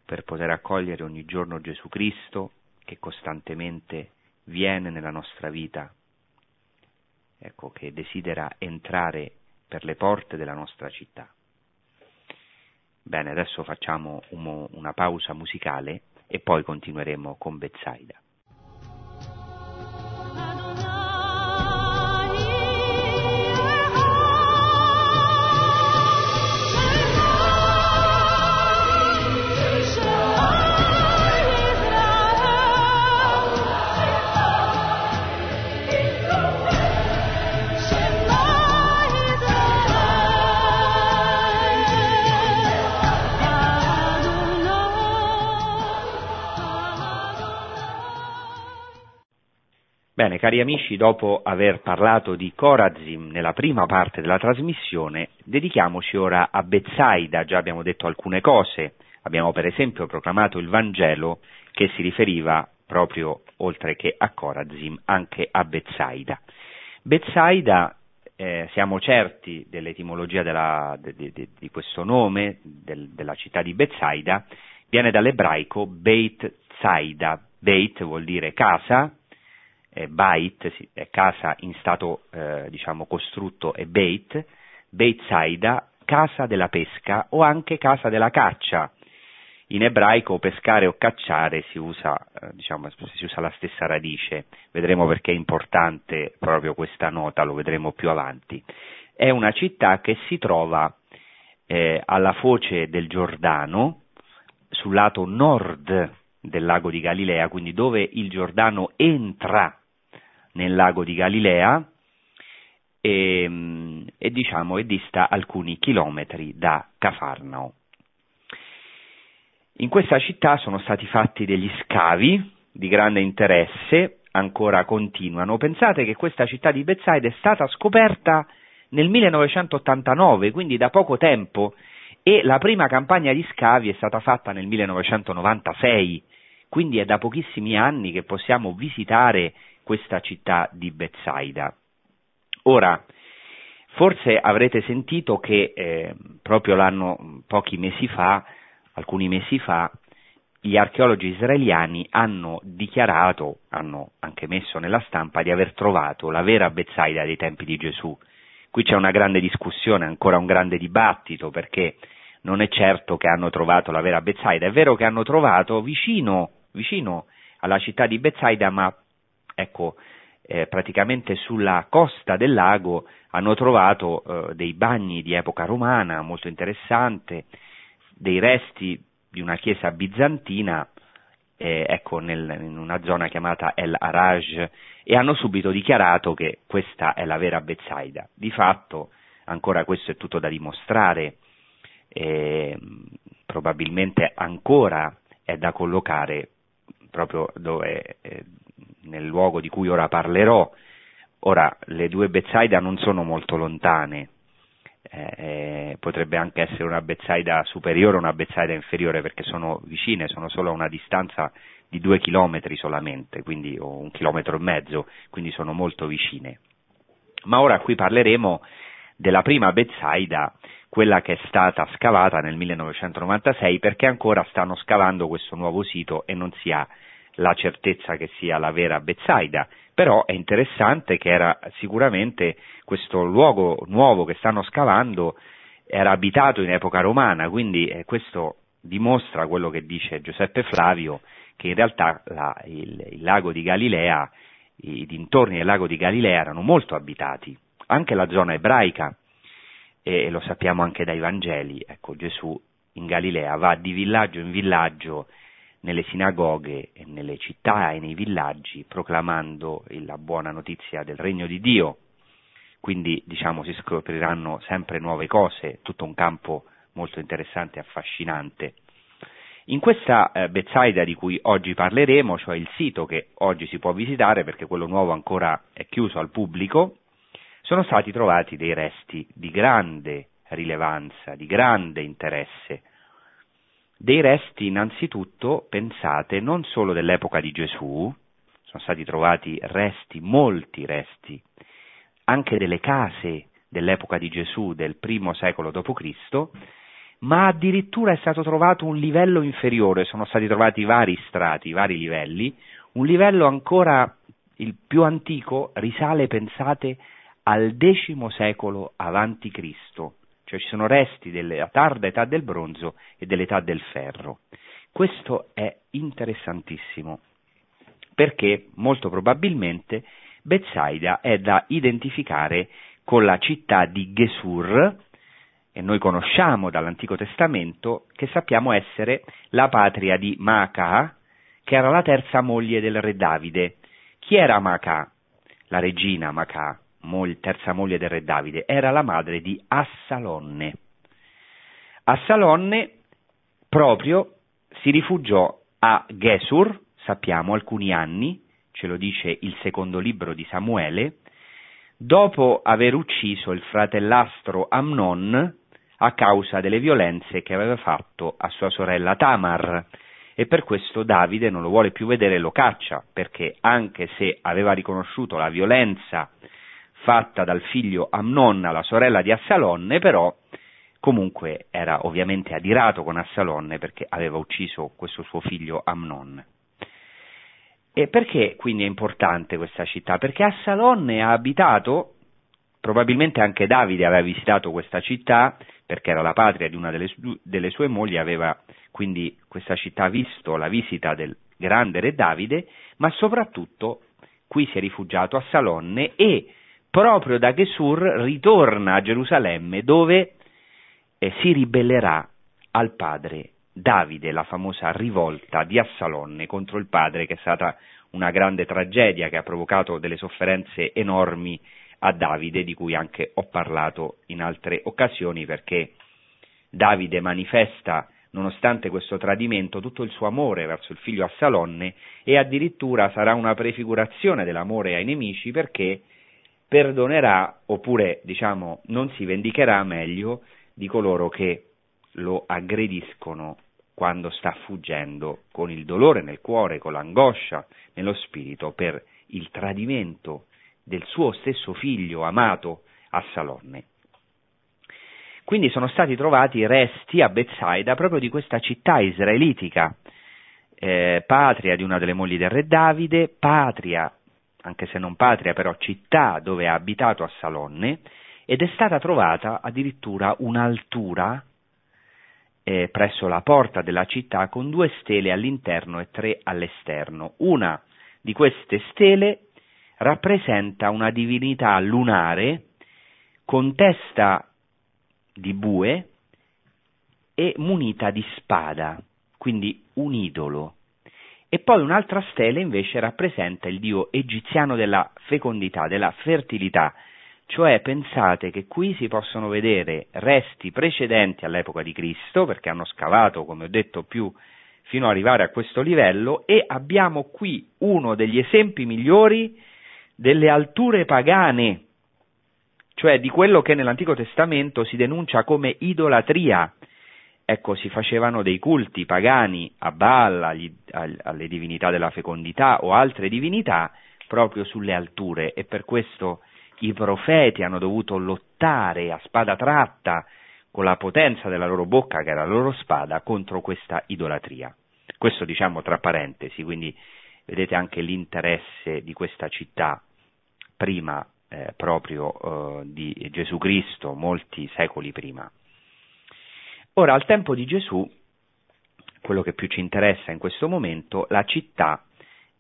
per poter accogliere ogni giorno Gesù Cristo che costantemente viene nella nostra vita, ecco, che desidera entrare per le porte della nostra città. Bene, adesso facciamo un, una pausa musicale e poi continueremo con Bezzaida. Bene, cari amici, dopo aver parlato di Corazim nella prima parte della trasmissione, dedichiamoci ora a Bezzaida, già abbiamo detto alcune cose, abbiamo per esempio proclamato il Vangelo che si riferiva proprio, oltre che a Corazim, anche a Bezzaida. Bezzaida, eh, siamo certi dell'etimologia della, de, de, di questo nome, del, della città di Bezzaida, viene dall'ebraico Beit Zaida, Beit vuol dire casa, eh, Bait, casa in stato eh, diciamo costrutto è Beit, Beit Saida, casa della pesca o anche casa della caccia. In ebraico pescare o cacciare si usa, eh, diciamo, si usa la stessa radice, vedremo perché è importante proprio questa nota, lo vedremo più avanti. È una città che si trova eh, alla foce del Giordano, sul lato nord del lago di Galilea, quindi dove il Giordano entra nel lago di Galilea e, e, diciamo, e dista alcuni chilometri da Cafarnao. In questa città sono stati fatti degli scavi di grande interesse, ancora continuano. Pensate che questa città di Bethsaida è stata scoperta nel 1989, quindi da poco tempo, e la prima campagna di scavi è stata fatta nel 1996, quindi è da pochissimi anni che possiamo visitare questa città di Bethsaida. Ora, forse avrete sentito che eh, proprio l'anno, pochi mesi fa, alcuni mesi fa, gli archeologi israeliani hanno dichiarato, hanno anche messo nella stampa, di aver trovato la vera Bethsaida dei tempi di Gesù. Qui c'è una grande discussione, ancora un grande dibattito, perché non è certo che hanno trovato la vera Bethsaida, è vero che hanno trovato vicino, vicino alla città di Bethsaida, ma ecco, eh, praticamente sulla costa del lago hanno trovato eh, dei bagni di epoca romana molto interessante, dei resti di una chiesa bizantina, eh, ecco, nel, in una zona chiamata El Araj, e hanno subito dichiarato che questa è la vera Bezzaida. Di fatto, ancora questo è tutto da dimostrare, probabilmente ancora è da collocare proprio dove, eh, nel luogo di cui ora parlerò. Ora, le due Bezzaida non sono molto lontane, eh, eh, potrebbe anche essere una Bezzaida superiore o una Bezzaida inferiore perché sono vicine, sono solo a una distanza di due chilometri solamente, quindi, o un chilometro e mezzo, quindi sono molto vicine. Ma ora qui parleremo della prima Bezzaida, quella che è stata scavata nel 1996 perché ancora stanno scavando questo nuovo sito e non si ha la certezza che sia la vera Bezzaida, però è interessante che era sicuramente questo luogo nuovo che stanno scavando era abitato in epoca romana, quindi eh, questo dimostra quello che dice Giuseppe Flavio, che in realtà la, il, il, lago di Galilea, i dintorni del lago di Galilea erano molto abitati, anche la zona ebraica, e lo sappiamo anche dai Vangeli, ecco Gesù in Galilea va di villaggio in villaggio nelle sinagoghe nelle città e nei villaggi proclamando la buona notizia del regno di Dio. Quindi diciamo si scopriranno sempre nuove cose, tutto un campo molto interessante e affascinante. In questa eh, Bezzaida di cui oggi parleremo, cioè il sito che oggi si può visitare perché quello nuovo ancora è chiuso al pubblico, sono stati trovati dei resti di grande rilevanza, di grande interesse. Dei resti innanzitutto, pensate, non solo dell'epoca di Gesù, sono stati trovati resti, molti resti, anche delle case dell'epoca di Gesù del primo secolo d.C., ma addirittura è stato trovato un livello inferiore, sono stati trovati vari strati, vari livelli, un livello ancora il più antico risale, pensate, al X secolo avanti Cristo, cioè ci sono resti della tarda età del bronzo e dell'età del ferro. Questo è interessantissimo, perché molto probabilmente Bethsaida è da identificare con la città di Gesur, e noi conosciamo dall'Antico Testamento che sappiamo essere la patria di Maca, che era la terza moglie del re Davide. Chi era Maca? La regina Maca, terza moglie del re Davide, era la madre di Assalonne. Assalonne proprio si rifugiò a Gesur, sappiamo, alcuni anni, ce lo dice il secondo libro di Samuele, dopo aver ucciso il fratellastro Amnon, a causa delle violenze che aveva fatto a sua sorella Tamar e per questo Davide non lo vuole più vedere e lo caccia, perché anche se aveva riconosciuto la violenza fatta dal figlio Amnon alla sorella di Assalonne, però comunque era ovviamente adirato con Assalonne perché aveva ucciso questo suo figlio Amnon. E perché quindi è importante questa città? Perché Assalonne ha abitato, probabilmente anche Davide aveva visitato questa città, perché era la patria di una delle, delle sue mogli, aveva quindi questa città visto la visita del grande re Davide, ma soprattutto qui si è rifugiato a Salonne e proprio da Gesur ritorna a Gerusalemme dove eh, si ribellerà al padre Davide, la famosa rivolta di Assalonne contro il padre che è stata una grande tragedia che ha provocato delle sofferenze enormi a Davide, di cui anche ho parlato in altre occasioni, perché Davide manifesta, nonostante questo tradimento, tutto il suo amore verso il figlio Assalonne e addirittura sarà una prefigurazione dell'amore ai nemici perché perdonerà, oppure diciamo non si vendicherà meglio di coloro che lo aggrediscono quando sta fuggendo con il dolore nel cuore, con l'angoscia nello spirito per il tradimento del suo stesso figlio amato a Salonne. Quindi sono stati trovati resti a Bethsaida proprio di questa città israelitica, eh, patria di una delle mogli del re Davide, patria, anche se non patria, però città dove ha abitato a Salonne, ed è stata trovata addirittura un'altura eh, presso la porta della città con due stele all'interno e tre all'esterno. Una di queste stele rappresenta una divinità lunare con testa di bue e munita di spada, quindi un idolo. E poi un'altra stella invece rappresenta il dio egiziano della fecondità, della fertilità, cioè pensate che qui si possono vedere resti precedenti all'epoca di Cristo, perché hanno scavato, come ho detto, più fino ad arrivare a questo livello, e abbiamo qui uno degli esempi migliori delle alture pagane, cioè di quello che nell'Antico Testamento si denuncia come idolatria. Ecco, si facevano dei culti pagani a Baal, agli, alle divinità della fecondità o altre divinità proprio sulle alture e per questo i profeti hanno dovuto lottare a spada tratta con la potenza della loro bocca, che era la loro spada, contro questa idolatria. Questo diciamo tra parentesi, quindi vedete anche l'interesse di questa città prima eh, proprio eh, di Gesù Cristo, molti secoli prima. Ora, al tempo di Gesù, quello che più ci interessa in questo momento, la città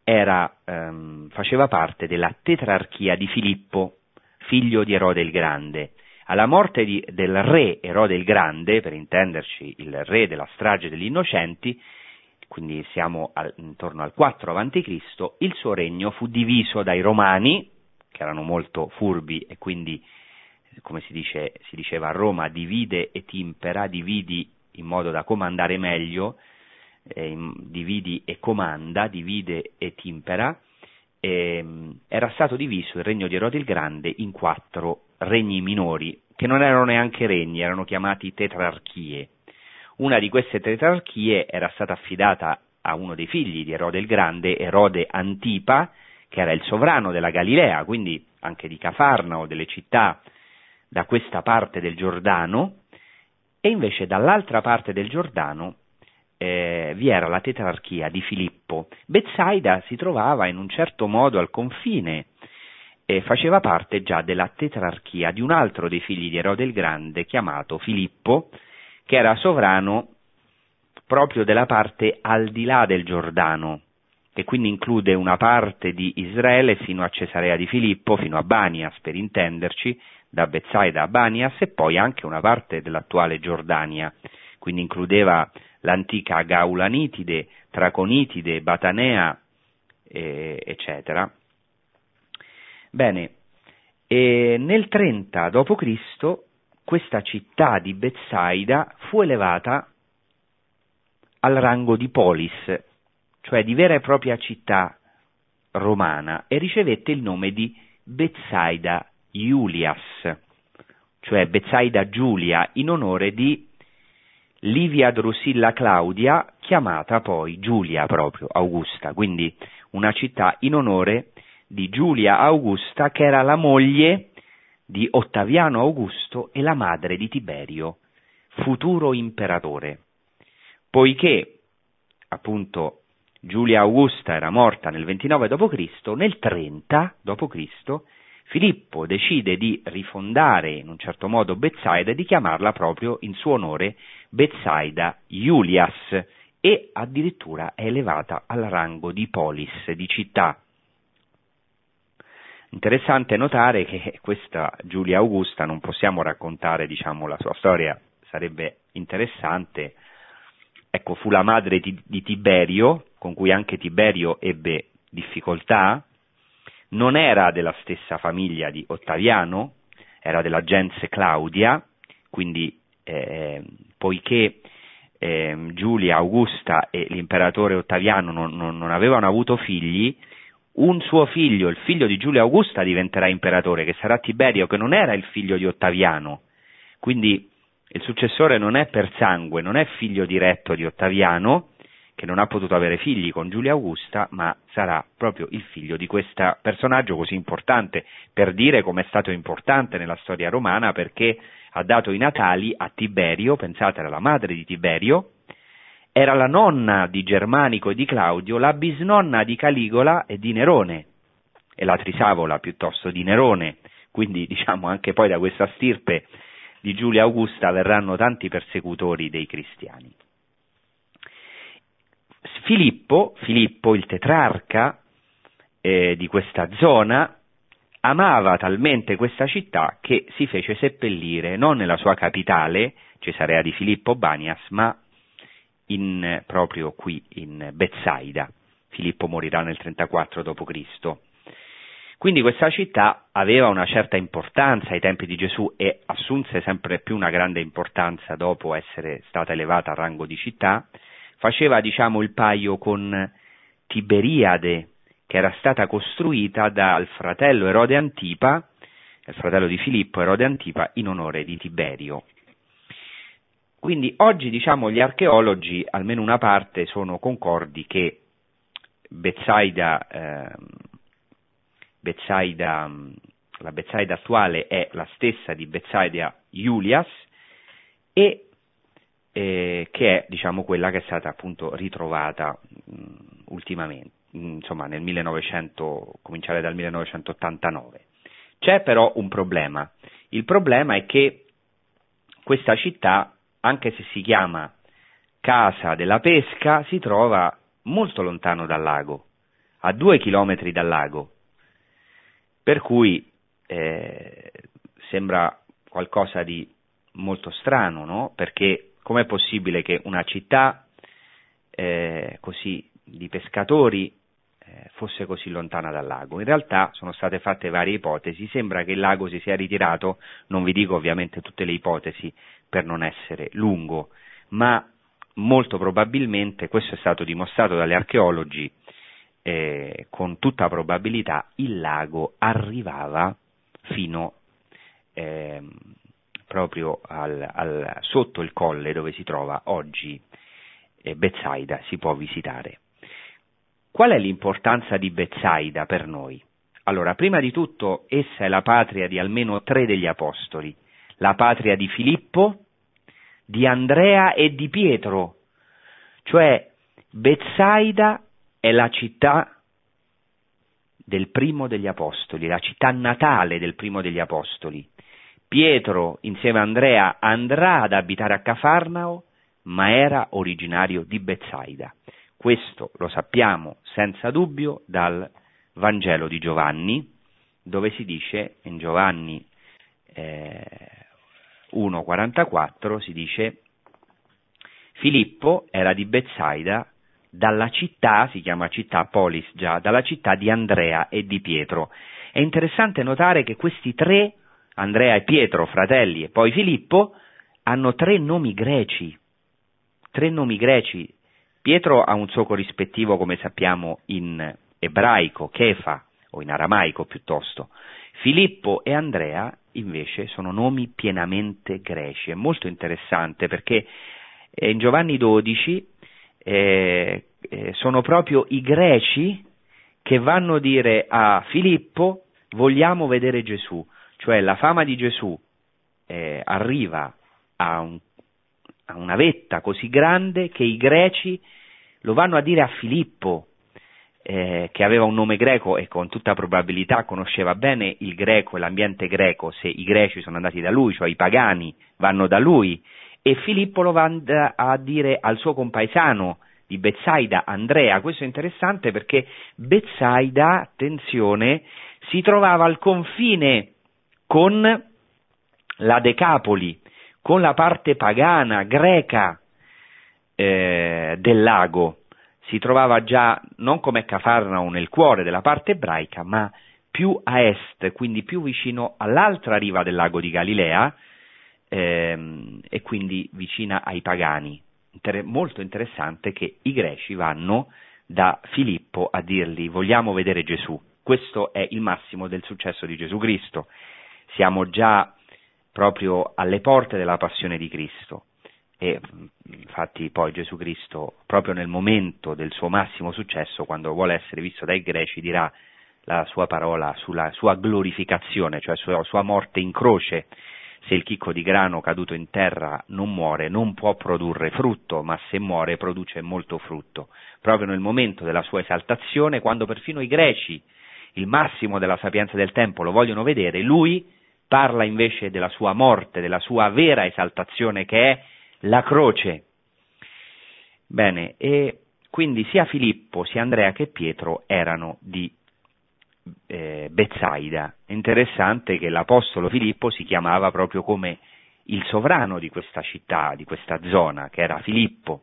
era, ehm, faceva parte della tetrarchia di Filippo, figlio di Erode il Grande. Alla morte di, del re Erode il Grande, per intenderci il re della strage degli innocenti, quindi siamo al, intorno al 4 a.C., il suo regno fu diviso dai Romani, che erano molto furbi e quindi, come si, dice, si diceva a Roma, divide et impera, dividi in modo da comandare meglio, eh, dividi e comanda, divide et impera, eh, era stato diviso il regno di Erode il Grande in quattro regni minori, che non erano neanche regni, erano chiamati tetrarchie. Una di queste tetrarchie era stata affidata a uno dei figli di Erode il Grande, Erode Antipa, che era il sovrano della Galilea, quindi anche di Cafarnao, delle città da questa parte del Giordano, e invece dall'altra parte del Giordano eh, vi era la tetrarchia di Filippo. Bezzaida si trovava in un certo modo al confine e faceva parte già della tetrarchia di un altro dei figli di Erode il Grande chiamato Filippo, che era sovrano proprio della parte al di là del Giordano, che quindi include una parte di Israele fino a Cesarea di Filippo, fino a Banias per intenderci, da Bezzaida a Banias e poi anche una parte dell'attuale Giordania, quindi includeva l'antica Gaulanitide, Traconitide, Batanea, eh, eccetera. Bene, nel 30 d.C. questa città di Bezzaida fu elevata al rango di polis, cioè di vera e propria città romana, e ricevette il nome di Bezzaida Iulias, cioè Bezzaida Giulia, in onore di Livia Drusilla Claudia, chiamata poi Giulia proprio, Augusta, quindi una città in onore di Giulia Augusta che era la moglie di Ottaviano Augusto e la madre di Tiberio, futuro imperatore. Poiché appunto Giulia Augusta era morta nel 29 d.C., nel 30 d.C. Filippo decide di rifondare in un certo modo Bezzaida e di chiamarla proprio in suo onore Bezzaida Iulias e addirittura è elevata al rango di polis, di città. Interessante notare che questa Giulia Augusta non possiamo raccontare, diciamo, la sua storia, sarebbe interessante. Ecco, fu la madre di, di Tiberio, con cui anche Tiberio ebbe difficoltà, non era della stessa famiglia di Ottaviano, era della gens Claudia, quindi eh, poiché eh, Giulia Augusta e l'imperatore Ottaviano non, non, non, avevano avuto figli, un suo figlio, il figlio di Giulia Augusta, diventerà imperatore, che sarà Tiberio, che non era il figlio di Ottaviano. Quindi il successore non è per sangue, non è figlio diretto di Ottaviano, che non ha potuto avere figli con Giulia Augusta, ma sarà proprio il figlio di questo personaggio così importante, per dire come è stato importante nella storia romana, perché ha dato i natali a Tiberio, pensate era la madre di Tiberio, era la nonna di Germanico e di Claudio, la bisnonna di Caligola e di Nerone, e la trisavola piuttosto di Nerone, quindi diciamo anche poi da questa stirpe di Giulia Augusta verranno tanti persecutori dei cristiani. Filippo, Filippo il tetrarca eh, di questa zona, amava talmente questa città che si fece seppellire non nella sua capitale, Cesarea di Filippo Banias, ma in, proprio qui in Bezzaida. Filippo morirà nel 34 d.C. Quindi questa città aveva una certa importanza ai tempi di Gesù e assunse sempre più una grande importanza dopo essere stata elevata a rango di città, faceva diciamo il paio con Tiberiade, che era stata costruita dal fratello Erode Antipa, il fratello di Filippo Erode Antipa, in onore di Tiberio. Quindi oggi diciamo gli archeologi, almeno una parte, sono concordi che Bezzaida, eh, Bezzaida, la Bezzaida attuale è la stessa di Bezzaida Iulias e eh, che è diciamo, quella che è stata appunto ritrovata mh, ultimamente, mh, insomma nel 1900, cominciare dal 1989. C'è però un problema, il problema è che questa città, anche se si chiama Casa della Pesca, si trova molto lontano dal lago, a due chilometri dal lago, per cui eh, sembra qualcosa di molto strano, no? Perché com'è possibile che una città eh, così, di pescatori eh, fosse così lontana dal lago. In realtà sono state fatte varie ipotesi, sembra che il lago si sia ritirato, non vi dico ovviamente tutte le ipotesi per non essere lungo, ma molto probabilmente, questo è stato dimostrato dagli archeologi, eh, con tutta probabilità il lago arrivava fino eh, proprio al, al, sotto il colle dove si trova oggi eh, Bezzaida, si può visitare. Qual è l'importanza di Bezzaida per noi? Allora, prima di tutto, essa è la patria di almeno tre degli apostoli, la patria di Filippo, di Andrea e di Pietro, cioè Bezzaida è la città del primo degli apostoli, la città natale del primo degli apostoli. Pietro, insieme a Andrea, andrà ad abitare a Cafarnao, ma era originario di Bezzaida. Questo lo sappiamo senza dubbio dal Vangelo di Giovanni, dove si dice in Giovanni eh, 1,44 si dice Filippo era di Bezzaida dalla città, si chiama città Polis già, dalla città di Andrea e di Pietro. È interessante notare che questi tre, Andrea e Pietro, fratelli, e poi Filippo, hanno tre nomi greci. Tre nomi greci. Pietro ha un suo corrispettivo, come sappiamo, in ebraico, Kefa, o in aramaico piuttosto. Filippo e Andrea invece sono nomi pienamente greci. È molto interessante perché in Giovanni 12 eh, eh, sono proprio i greci che vanno a dire a Filippo vogliamo vedere Gesù, cioè la fama di Gesù eh, arriva a, un, a una vetta così grande che i greci lo vanno a dire a Filippo, eh, che aveva un nome greco e con tutta probabilità conosceva bene il greco e l'ambiente greco, se i greci sono andati da lui, cioè i pagani vanno da lui, e Filippo lo va a dire al suo compaesano di Bezzaida, Andrea. Questo è interessante perché Bezzaida, attenzione, si trovava al confine con la Decapoli, con la parte pagana, greca eh, del lago. Si trovava già non come Cafarnao nel cuore della parte ebraica, ma più a est, quindi più vicino all'altra riva del lago di Galilea, ehm, e quindi vicina ai pagani. Inter- molto interessante che i greci vanno da Filippo a dirgli vogliamo vedere Gesù. Questo è il massimo del successo di Gesù Cristo. Siamo già proprio alle porte della passione di Cristo e infatti poi Gesù Cristo proprio nel momento del suo massimo successo quando vuole essere visto dai greci dirà la sua parola sulla sua glorificazione, cioè sulla sua morte in croce se il chicco di grano caduto in terra non muore, non può produrre frutto, ma se muore produce molto frutto. Proprio nel momento della sua esaltazione, quando perfino i greci, il massimo della sapienza del tempo, lo vogliono vedere, lui parla invece della sua morte, della sua vera esaltazione che è la croce. Bene, e quindi sia Filippo, sia Andrea che Pietro erano di eh, Bezzaida. Interessante che l'Apostolo Filippo si chiamava proprio come il sovrano di questa città, di questa zona, che era Filippo.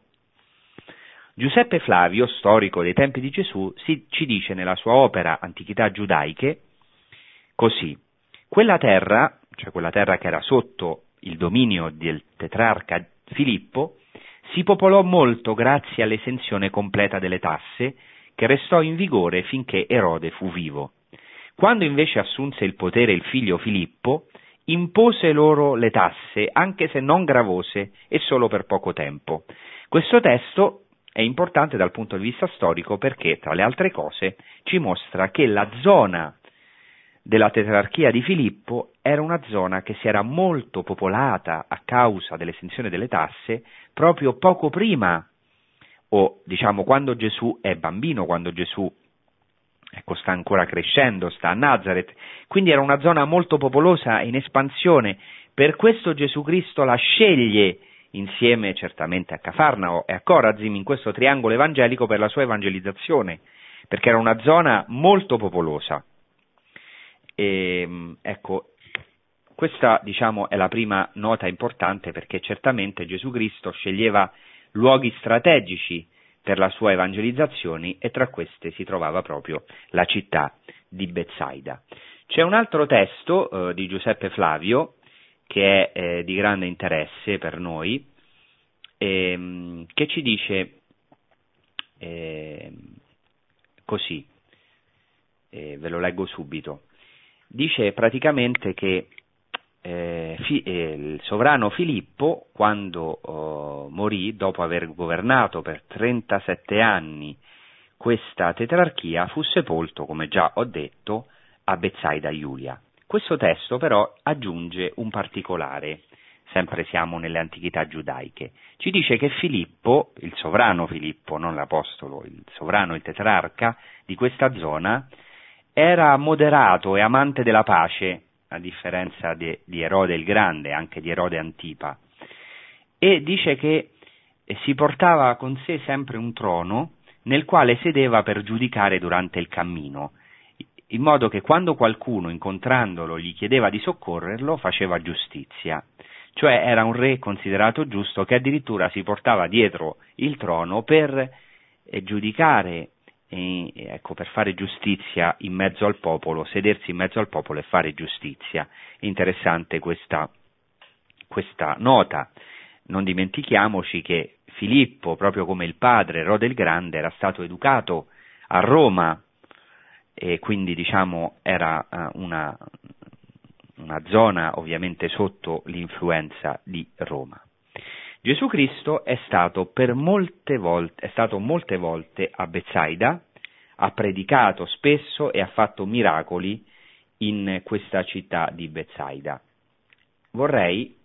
Giuseppe Flavio, storico dei tempi di Gesù, si, ci dice nella sua opera Antichità giudaiche così: quella terra, cioè quella terra che era sotto il dominio del tetrarca Filippo, si popolò molto grazie all'esenzione completa delle tasse che restò in vigore finché Erode fu vivo. Quando invece assunse il potere il figlio Filippo, impose loro le tasse, anche se non gravose e solo per poco tempo. Questo testo è importante dal punto di vista storico perché, tra le altre cose, ci mostra che la zona della tetrarchia di Filippo era una zona che si era molto popolata a causa dell'estensione delle tasse proprio poco prima o diciamo quando Gesù è bambino, quando Gesù ecco, sta ancora crescendo, sta a Nazareth, quindi era una zona molto popolosa in espansione, per questo Gesù Cristo la sceglie insieme certamente a Cafarnao e a Corazim in questo triangolo evangelico per la sua evangelizzazione, perché era una zona molto popolosa. E, ecco, questa diciamo è la prima nota importante perché certamente Gesù Cristo sceglieva luoghi strategici per la sua evangelizzazione e tra queste si trovava proprio la città di Bezzaida. C'è un altro testo eh, di Giuseppe Flavio che è eh, di grande interesse per noi, ehm, che ci dice eh, così, ve lo leggo subito, dice praticamente che eh, fi, eh, il sovrano Filippo, quando oh, morì, dopo aver governato per 37 anni questa tetrarchia, fu sepolto, come già ho detto, a Bezzaida Iulia. Questo testo però aggiunge un particolare, sempre siamo nelle antichità giudaiche, ci dice che Filippo, il sovrano Filippo, non l'apostolo, il sovrano, il tetrarca di questa zona, era moderato e amante della pace, a differenza de, di Erode il Grande, anche di Erode Antipa, e dice che si portava con sé sempre un trono nel quale sedeva per giudicare durante il cammino, in modo che quando qualcuno incontrandolo gli chiedeva di soccorrerlo faceva giustizia, cioè era un re considerato giusto che addirittura si portava dietro il trono per eh, giudicare e, ecco, per fare giustizia in mezzo al popolo, sedersi in mezzo al popolo e fare giustizia. Interessante questa, questa nota. Non dimentichiamoci che Filippo, proprio come il padre Rode il Grande, era stato educato a Roma e quindi diciamo era uh, una, una zona ovviamente sotto l'influenza di Roma. Gesù Cristo è stato, molte volte, è stato molte volte a Bezzaida, ha predicato spesso e ha fatto miracoli in questa città di Bezzaida. Vorrei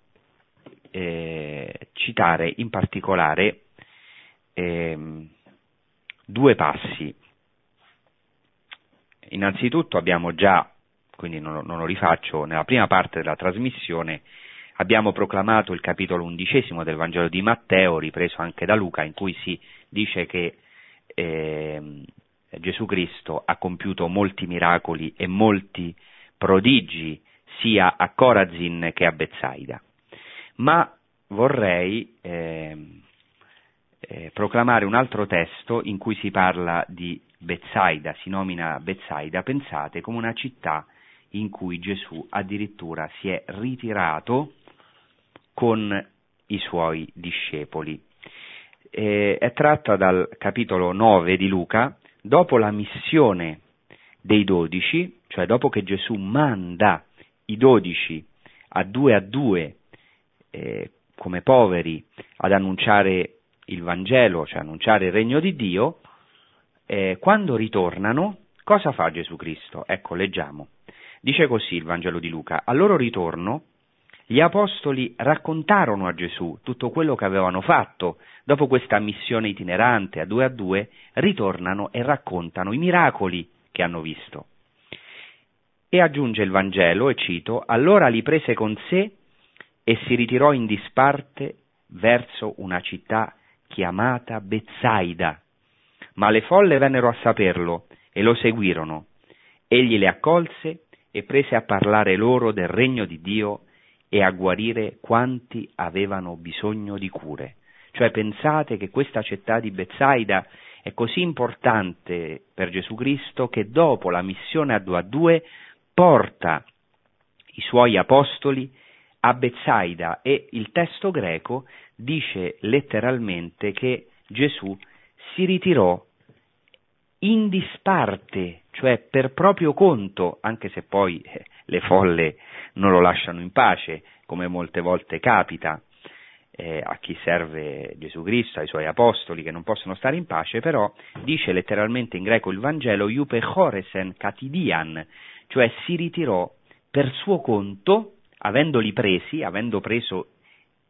eh, citare in particolare eh, due passi. Innanzitutto abbiamo già, quindi non, non lo rifaccio, nella prima parte della trasmissione abbiamo proclamato il capitolo undicesimo del Vangelo di Matteo, ripreso anche da Luca, in cui si dice che eh, Gesù Cristo ha compiuto molti miracoli e molti prodigi sia a Corazin che a Bezzaida. Ma vorrei eh, eh, proclamare un altro testo in cui si parla di Bezzaida, si nomina Bezzaida, pensate, come una città in cui Gesù addirittura si è ritirato con i suoi discepoli. Eh, è tratta dal capitolo 9 di Luca, dopo la missione dei dodici, cioè dopo che Gesù manda i dodici a due a due eh, come poveri ad annunciare il Vangelo, cioè annunciare il regno di Dio, eh, quando ritornano, cosa fa Gesù Cristo? Ecco, leggiamo. Dice così il Vangelo di Luca, al loro ritorno gli apostoli raccontarono a Gesù tutto quello che avevano fatto. Dopo questa missione itinerante a due a due, ritornano e raccontano i miracoli che hanno visto. E aggiunge il Vangelo, e cito, allora li prese con sé e si ritirò in disparte verso una città chiamata Bezzaida. Ma le folle vennero a saperlo e lo seguirono. Egli le accolse e prese a parlare loro del regno di Dio e a guarire quanti avevano bisogno di cure. Cioè pensate che questa città di Bezzaida è così importante per Gesù Cristo che dopo la missione a due a due porta i suoi apostoli a Bezzaida e il testo greco dice letteralmente che Gesù si ritirò in disparte, cioè per proprio conto, anche se poi eh, le folle non lo lasciano in pace, come molte volte capita eh, a chi serve Gesù Cristo, ai suoi apostoli che non possono stare in pace, però dice letteralmente in greco il Vangelo iupe choresen katidian, cioè si ritirò per suo conto, avendoli presi, avendo preso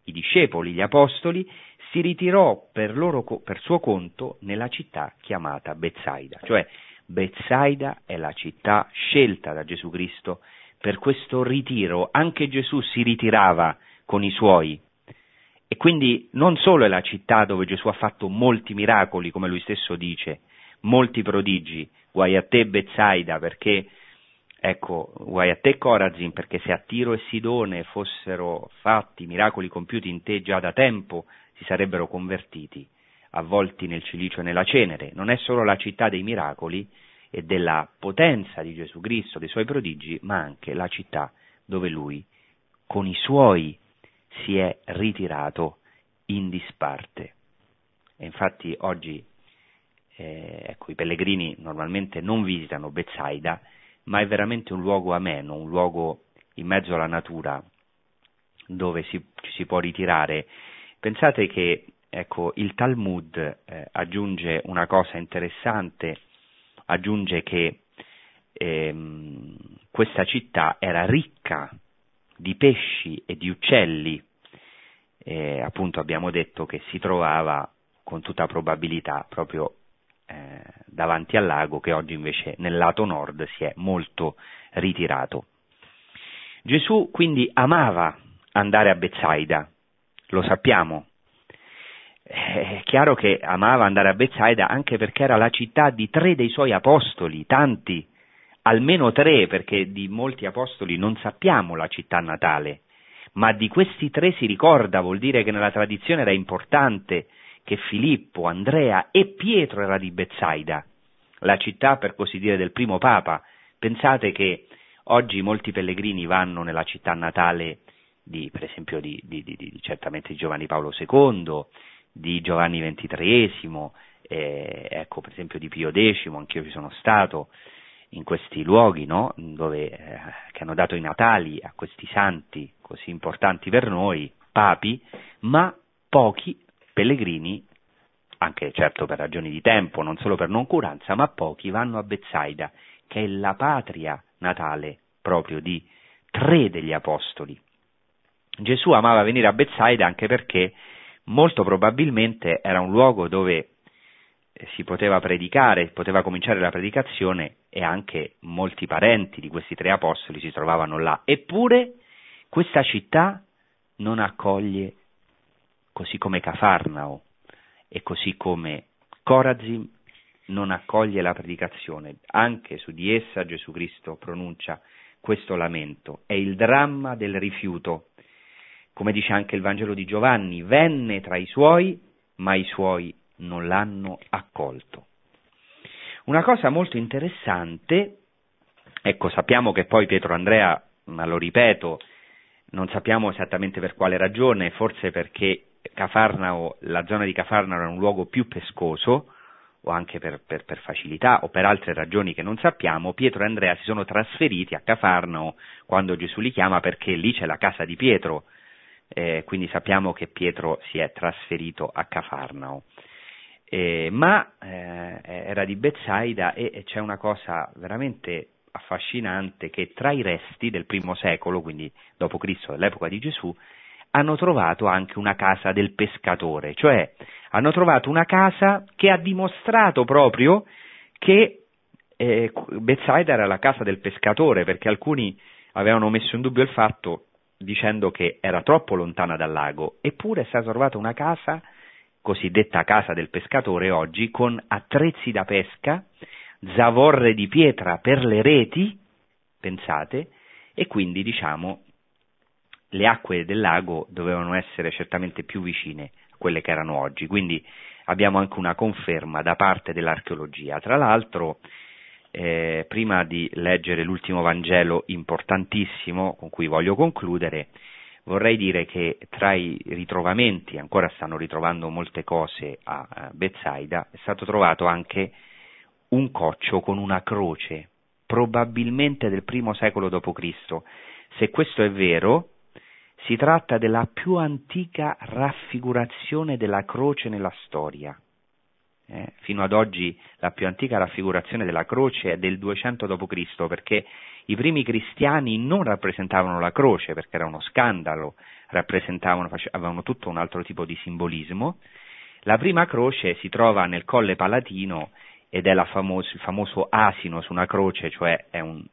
i discepoli, gli apostoli, si ritirò per, loro, per suo conto nella città chiamata Bezzaida, cioè Bezzaida è la città scelta da Gesù Cristo per questo ritiro, anche Gesù si ritirava con i suoi. E quindi non solo è la città dove Gesù ha fatto molti miracoli, come lui stesso dice, molti prodigi, guai a te Bezzaida, perché, ecco, guai a te Corazin, perché se a Tiro e Sidone fossero fatti miracoli compiuti in te già da tempo, si sarebbero convertiti. avvolti nel cilicio e nella cenere, non è solo la città dei miracoli e della potenza di Gesù Cristo, dei suoi prodigi, ma anche la città dove lui con i suoi si è ritirato in disparte. E infatti oggi eh, ecco, i pellegrini normalmente non visitano Bezzaida, ma è veramente un luogo ameno, un luogo in mezzo alla natura dove si, ci si può ritirare. Pensate che ecco, il Talmud eh, aggiunge una cosa interessante, aggiunge che ehm, questa città era ricca di pesci e di uccelli, eh, appunto abbiamo detto che si trovava con tutta probabilità proprio eh, davanti al lago che oggi invece nel lato nord si è molto ritirato. Gesù quindi amava andare a Bezzaida, lo sappiamo. È chiaro che amava andare a Bezzaida anche perché era la città di tre dei suoi apostoli, tanti, almeno tre, perché di molti apostoli non sappiamo la città natale, ma di questi tre si ricorda, vuol dire che nella tradizione era importante che Filippo, Andrea e Pietro era di Bezzaida, la città per così dire del primo Papa. Pensate che oggi molti pellegrini vanno nella città natale di, per esempio di, di, di certamente di Giovanni Paolo II, di Giovanni XXIII, eh, ecco per esempio di Pio X, anch'io ci sono stato in questi luoghi no? Dove, eh, che hanno dato i natali a questi santi così importanti per noi, papi, ma pochi pellegrini, anche certo per ragioni di tempo, non solo per noncuranza, ma pochi vanno a Bezzaida, che è la patria natale proprio di tre degli apostoli. Gesù amava venire a Bezzaida anche perché molto probabilmente era un luogo dove eh, si poteva predicare, poteva cominciare la predicazione e anche molti parenti di questi tre apostoli si trovavano là. Eppure questa città non accoglie così come Cafarnao e così come Corazim non accoglie la predicazione, anche su di essa Gesù Cristo pronuncia questo lamento, è il dramma del rifiuto. Come dice anche il Vangelo di Giovanni, venne tra i suoi, ma i suoi non l'hanno accolto. Una cosa molto interessante, ecco sappiamo che poi Pietro Andrea, ma lo ripeto, non sappiamo esattamente per quale ragione, forse perché Cafarnao, la zona di Cafarnao era un luogo più pescoso, o anche per, per, per, facilità o per altre ragioni che non sappiamo, Pietro e Andrea si sono trasferiti a Cafarnao quando Gesù li chiama perché lì c'è la casa di Pietro, eh, quindi sappiamo che Pietro si è trasferito a Cafarnao. Eh, ma eh, era di Bezzaida e, e c'è una cosa veramente affascinante che tra i resti del primo secolo, quindi dopo Cristo, dell'epoca di Gesù, hanno trovato anche una casa del pescatore, cioè hanno trovato una casa che ha dimostrato proprio che eh, Bethsaida era la casa del pescatore, perché alcuni avevano messo in dubbio il fatto dicendo che era troppo lontana dal lago, eppure è stata trovata una casa, cosiddetta casa del pescatore oggi, con attrezzi da pesca, zavorre di pietra per le reti, pensate, e quindi diciamo le acque del lago dovevano essere certamente più vicine a quelle che erano oggi, quindi abbiamo anche una conferma da parte dell'archeologia. Tra l'altro, eh, prima di leggere l'ultimo Vangelo importantissimo con cui voglio concludere, vorrei dire che tra i ritrovamenti, ancora stanno ritrovando molte cose a Bezzaida, è stato trovato anche un coccio con una croce, probabilmente del primo secolo d.C. Se questo è vero, si tratta della più antica raffigurazione della croce nella storia. Eh, fino ad oggi la più antica raffigurazione della croce è del 200 d.C., perché i primi cristiani non rappresentavano la croce, perché era uno scandalo, avevano tutto un altro tipo di simbolismo. La prima croce si trova nel Colle Palatino ed è famoso, il famoso asino su una croce, cioè è un,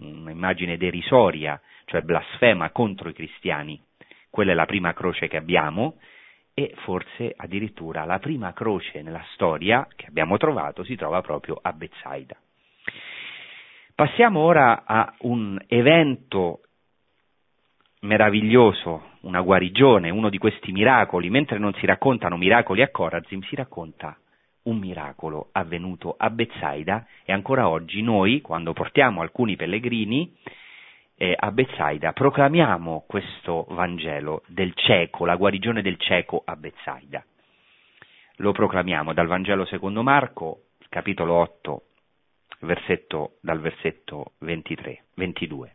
un'immagine derisoria, cioè blasfema contro i cristiani. Quella è la prima croce che abbiamo e forse addirittura la prima croce nella storia che abbiamo trovato si trova proprio a Bezzaida. Passiamo ora a un evento meraviglioso una guarigione, uno di questi miracoli, mentre non si raccontano miracoli a Corazim, si racconta un miracolo avvenuto a Bezzaida e ancora oggi noi, quando portiamo alcuni pellegrini eh, a Bezzaida, proclamiamo questo Vangelo del cieco, la guarigione del cieco a Bezzaida. Lo proclamiamo dal Vangelo secondo Marco, capitolo 8, versetto, dal versetto 23, 22.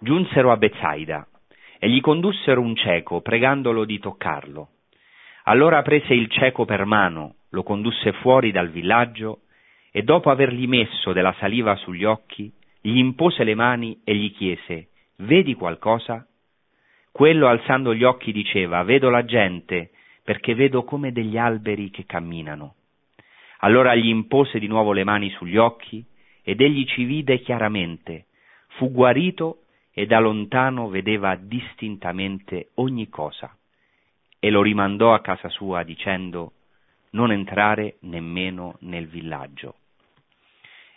Giunsero a Bezzaida e gli condussero un cieco, pregandolo di toccarlo. Allora prese il cieco per mano, lo condusse fuori dal villaggio e dopo avergli messo della saliva sugli occhi, gli impose le mani e gli chiese, vedi qualcosa? Quello alzando gli occhi diceva, vedo la gente, perché vedo come degli alberi che camminano. Allora gli impose di nuovo le mani sugli occhi ed egli ci vide chiaramente, fu guarito e da lontano vedeva distintamente ogni cosa e lo rimandò a casa sua dicendo non entrare nemmeno nel villaggio.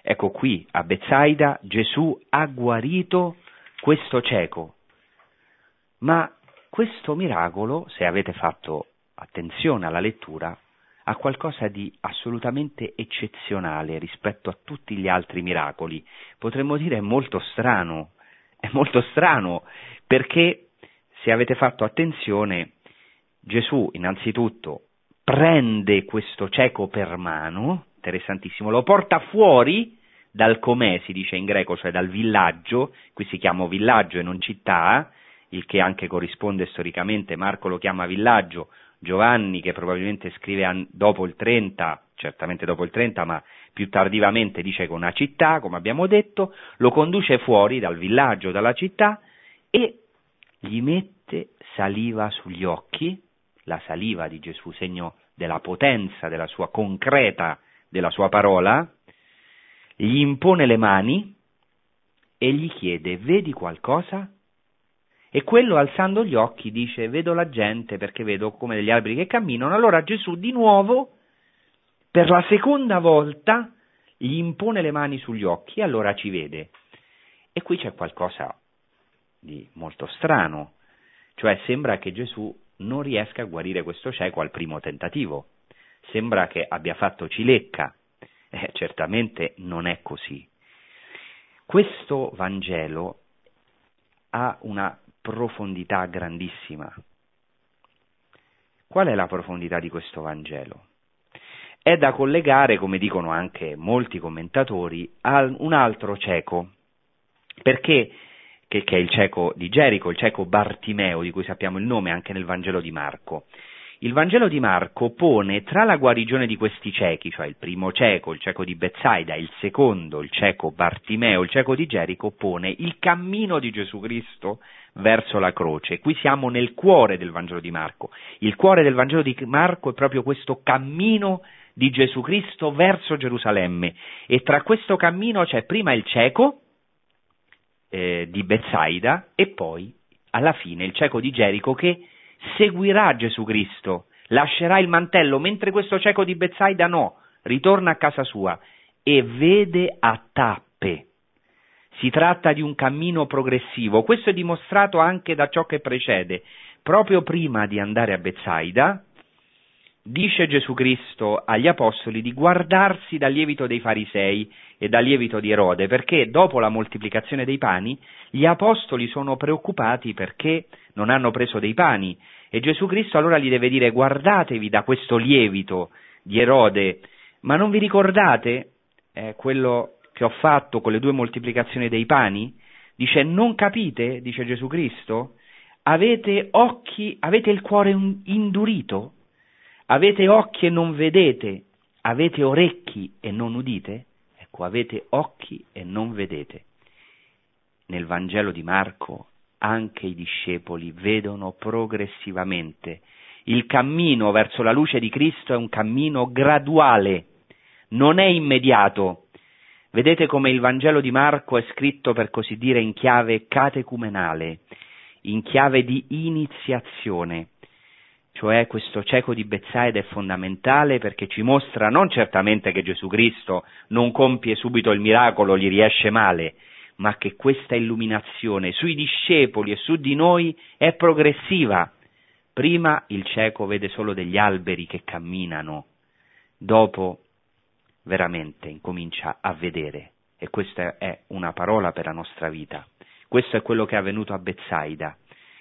Ecco qui a Bezzaida Gesù ha guarito questo cieco, ma questo miracolo, se avete fatto attenzione alla lettura, ha qualcosa di assolutamente eccezionale rispetto a tutti gli altri miracoli. Potremmo dire è molto strano, è molto strano perché se avete fatto attenzione Gesù innanzitutto prende questo cieco per mano, interessantissimo, lo porta fuori dal comè, si dice in greco, cioè dal villaggio, qui si chiama villaggio e non città, il che anche corrisponde storicamente, Marco lo chiama villaggio, Giovanni che probabilmente scrive dopo il 30, certamente dopo il 30, ma più tardivamente dice che una città, come abbiamo detto, lo conduce fuori dal villaggio, dalla città e gli mette saliva sugli occhi, la saliva di Gesù, segno della potenza della sua concreta, della sua parola, gli impone le mani e gli chiede, vedi qualcosa? E quello alzando gli occhi dice, vedo la gente perché vedo come degli alberi che camminano. Allora Gesù di nuovo, per la seconda volta, gli impone le mani sugli occhi e allora ci vede. E qui c'è qualcosa di molto strano, cioè sembra che Gesù non riesca a guarire questo cieco al primo tentativo. Sembra che abbia fatto cilecca. Eh, certamente non è così. Questo Vangelo ha una profondità grandissima. Qual è la profondità di questo Vangelo? È da collegare, come dicono anche molti commentatori, a un altro cieco, perché che, che, è il cieco di Gerico, il cieco Bartimeo, di cui sappiamo il nome anche nel Vangelo di Marco. Il Vangelo di Marco pone tra la guarigione di questi ciechi, cioè il primo cieco, il cieco di Bezzaida, il secondo, il cieco Bartimeo, il cieco di Gerico, pone il cammino di Gesù Cristo verso la croce. Qui siamo nel cuore del Vangelo di Marco. Il cuore del Vangelo di Marco è proprio questo cammino di Gesù Cristo verso Gerusalemme e tra questo cammino c'è prima il cieco, eh, di Bezzaida e poi alla fine il cieco di Gerico che seguirà Gesù Cristo, lascerà il mantello, mentre questo cieco di Bezzaida no, ritorna a casa sua e vede a tappe. Si tratta di un cammino progressivo, questo è dimostrato anche da ciò che precede. Proprio prima di andare a Bezzaida, dice Gesù Cristo agli apostoli di guardarsi dal lievito dei farisei e dal lievito di Erode, perché dopo la moltiplicazione dei pani gli apostoli sono preoccupati perché non hanno preso dei pani e Gesù Cristo allora gli deve dire guardatevi da questo lievito di Erode, ma non vi ricordate eh, quello che ho fatto con le due moltiplicazioni dei pani? Dice non capite, dice Gesù Cristo, avete occhi, avete il cuore indurito? Avete occhi e non vedete? Avete orecchi e non udite? Ecco, avete occhi e non vedete. Nel Vangelo di Marco anche i discepoli vedono progressivamente. Il cammino verso la luce di Cristo è un cammino graduale, non è immediato. Vedete come il Vangelo di Marco è scritto per così dire in chiave catecumenale, in chiave di iniziazione cioè questo cieco di Bezzaida è fondamentale perché ci mostra non certamente che Gesù Cristo non compie subito il miracolo, gli riesce male, ma che questa illuminazione sui discepoli e su di noi è progressiva. Prima il cieco vede solo degli alberi che camminano, dopo veramente incomincia a vedere. E questa è una parola per la nostra vita. Questo è quello che è avvenuto a Bezzaida,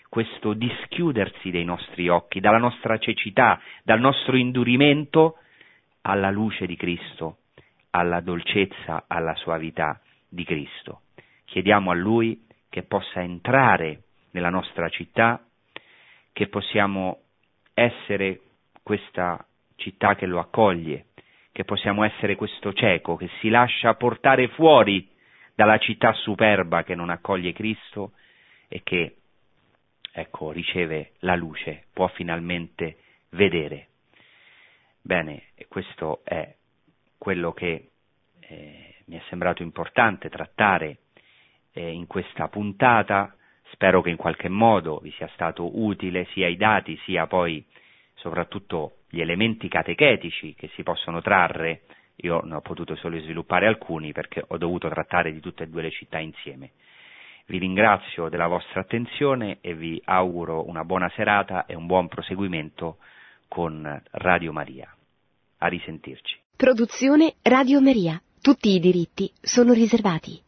questo dischiudersi dei nostri occhi, dalla nostra cecità, dal nostro indurimento alla luce di Cristo, alla dolcezza, alla suavità di Cristo. Chiediamo a Lui che possa entrare nella nostra città, che possiamo essere questa città che lo accoglie, che possiamo essere questo cieco che si lascia portare fuori dalla città superba che non accoglie Cristo e che, ecco, riceve la luce, può finalmente vedere. Bene, questo è quello che eh, mi è sembrato importante trattare eh, in questa puntata. Spero che in qualche modo vi sia stato utile sia i dati sia poi soprattutto gli elementi catechetici che si possono trarre. Io ne ho potuto solo sviluppare alcuni perché ho dovuto trattare di tutte e due le città insieme. Vi ringrazio della vostra attenzione e vi auguro una buona serata e un buon proseguimento con Radio Maria. A risentirci. Produzione Radio Maria. Tutti i diritti sono riservati.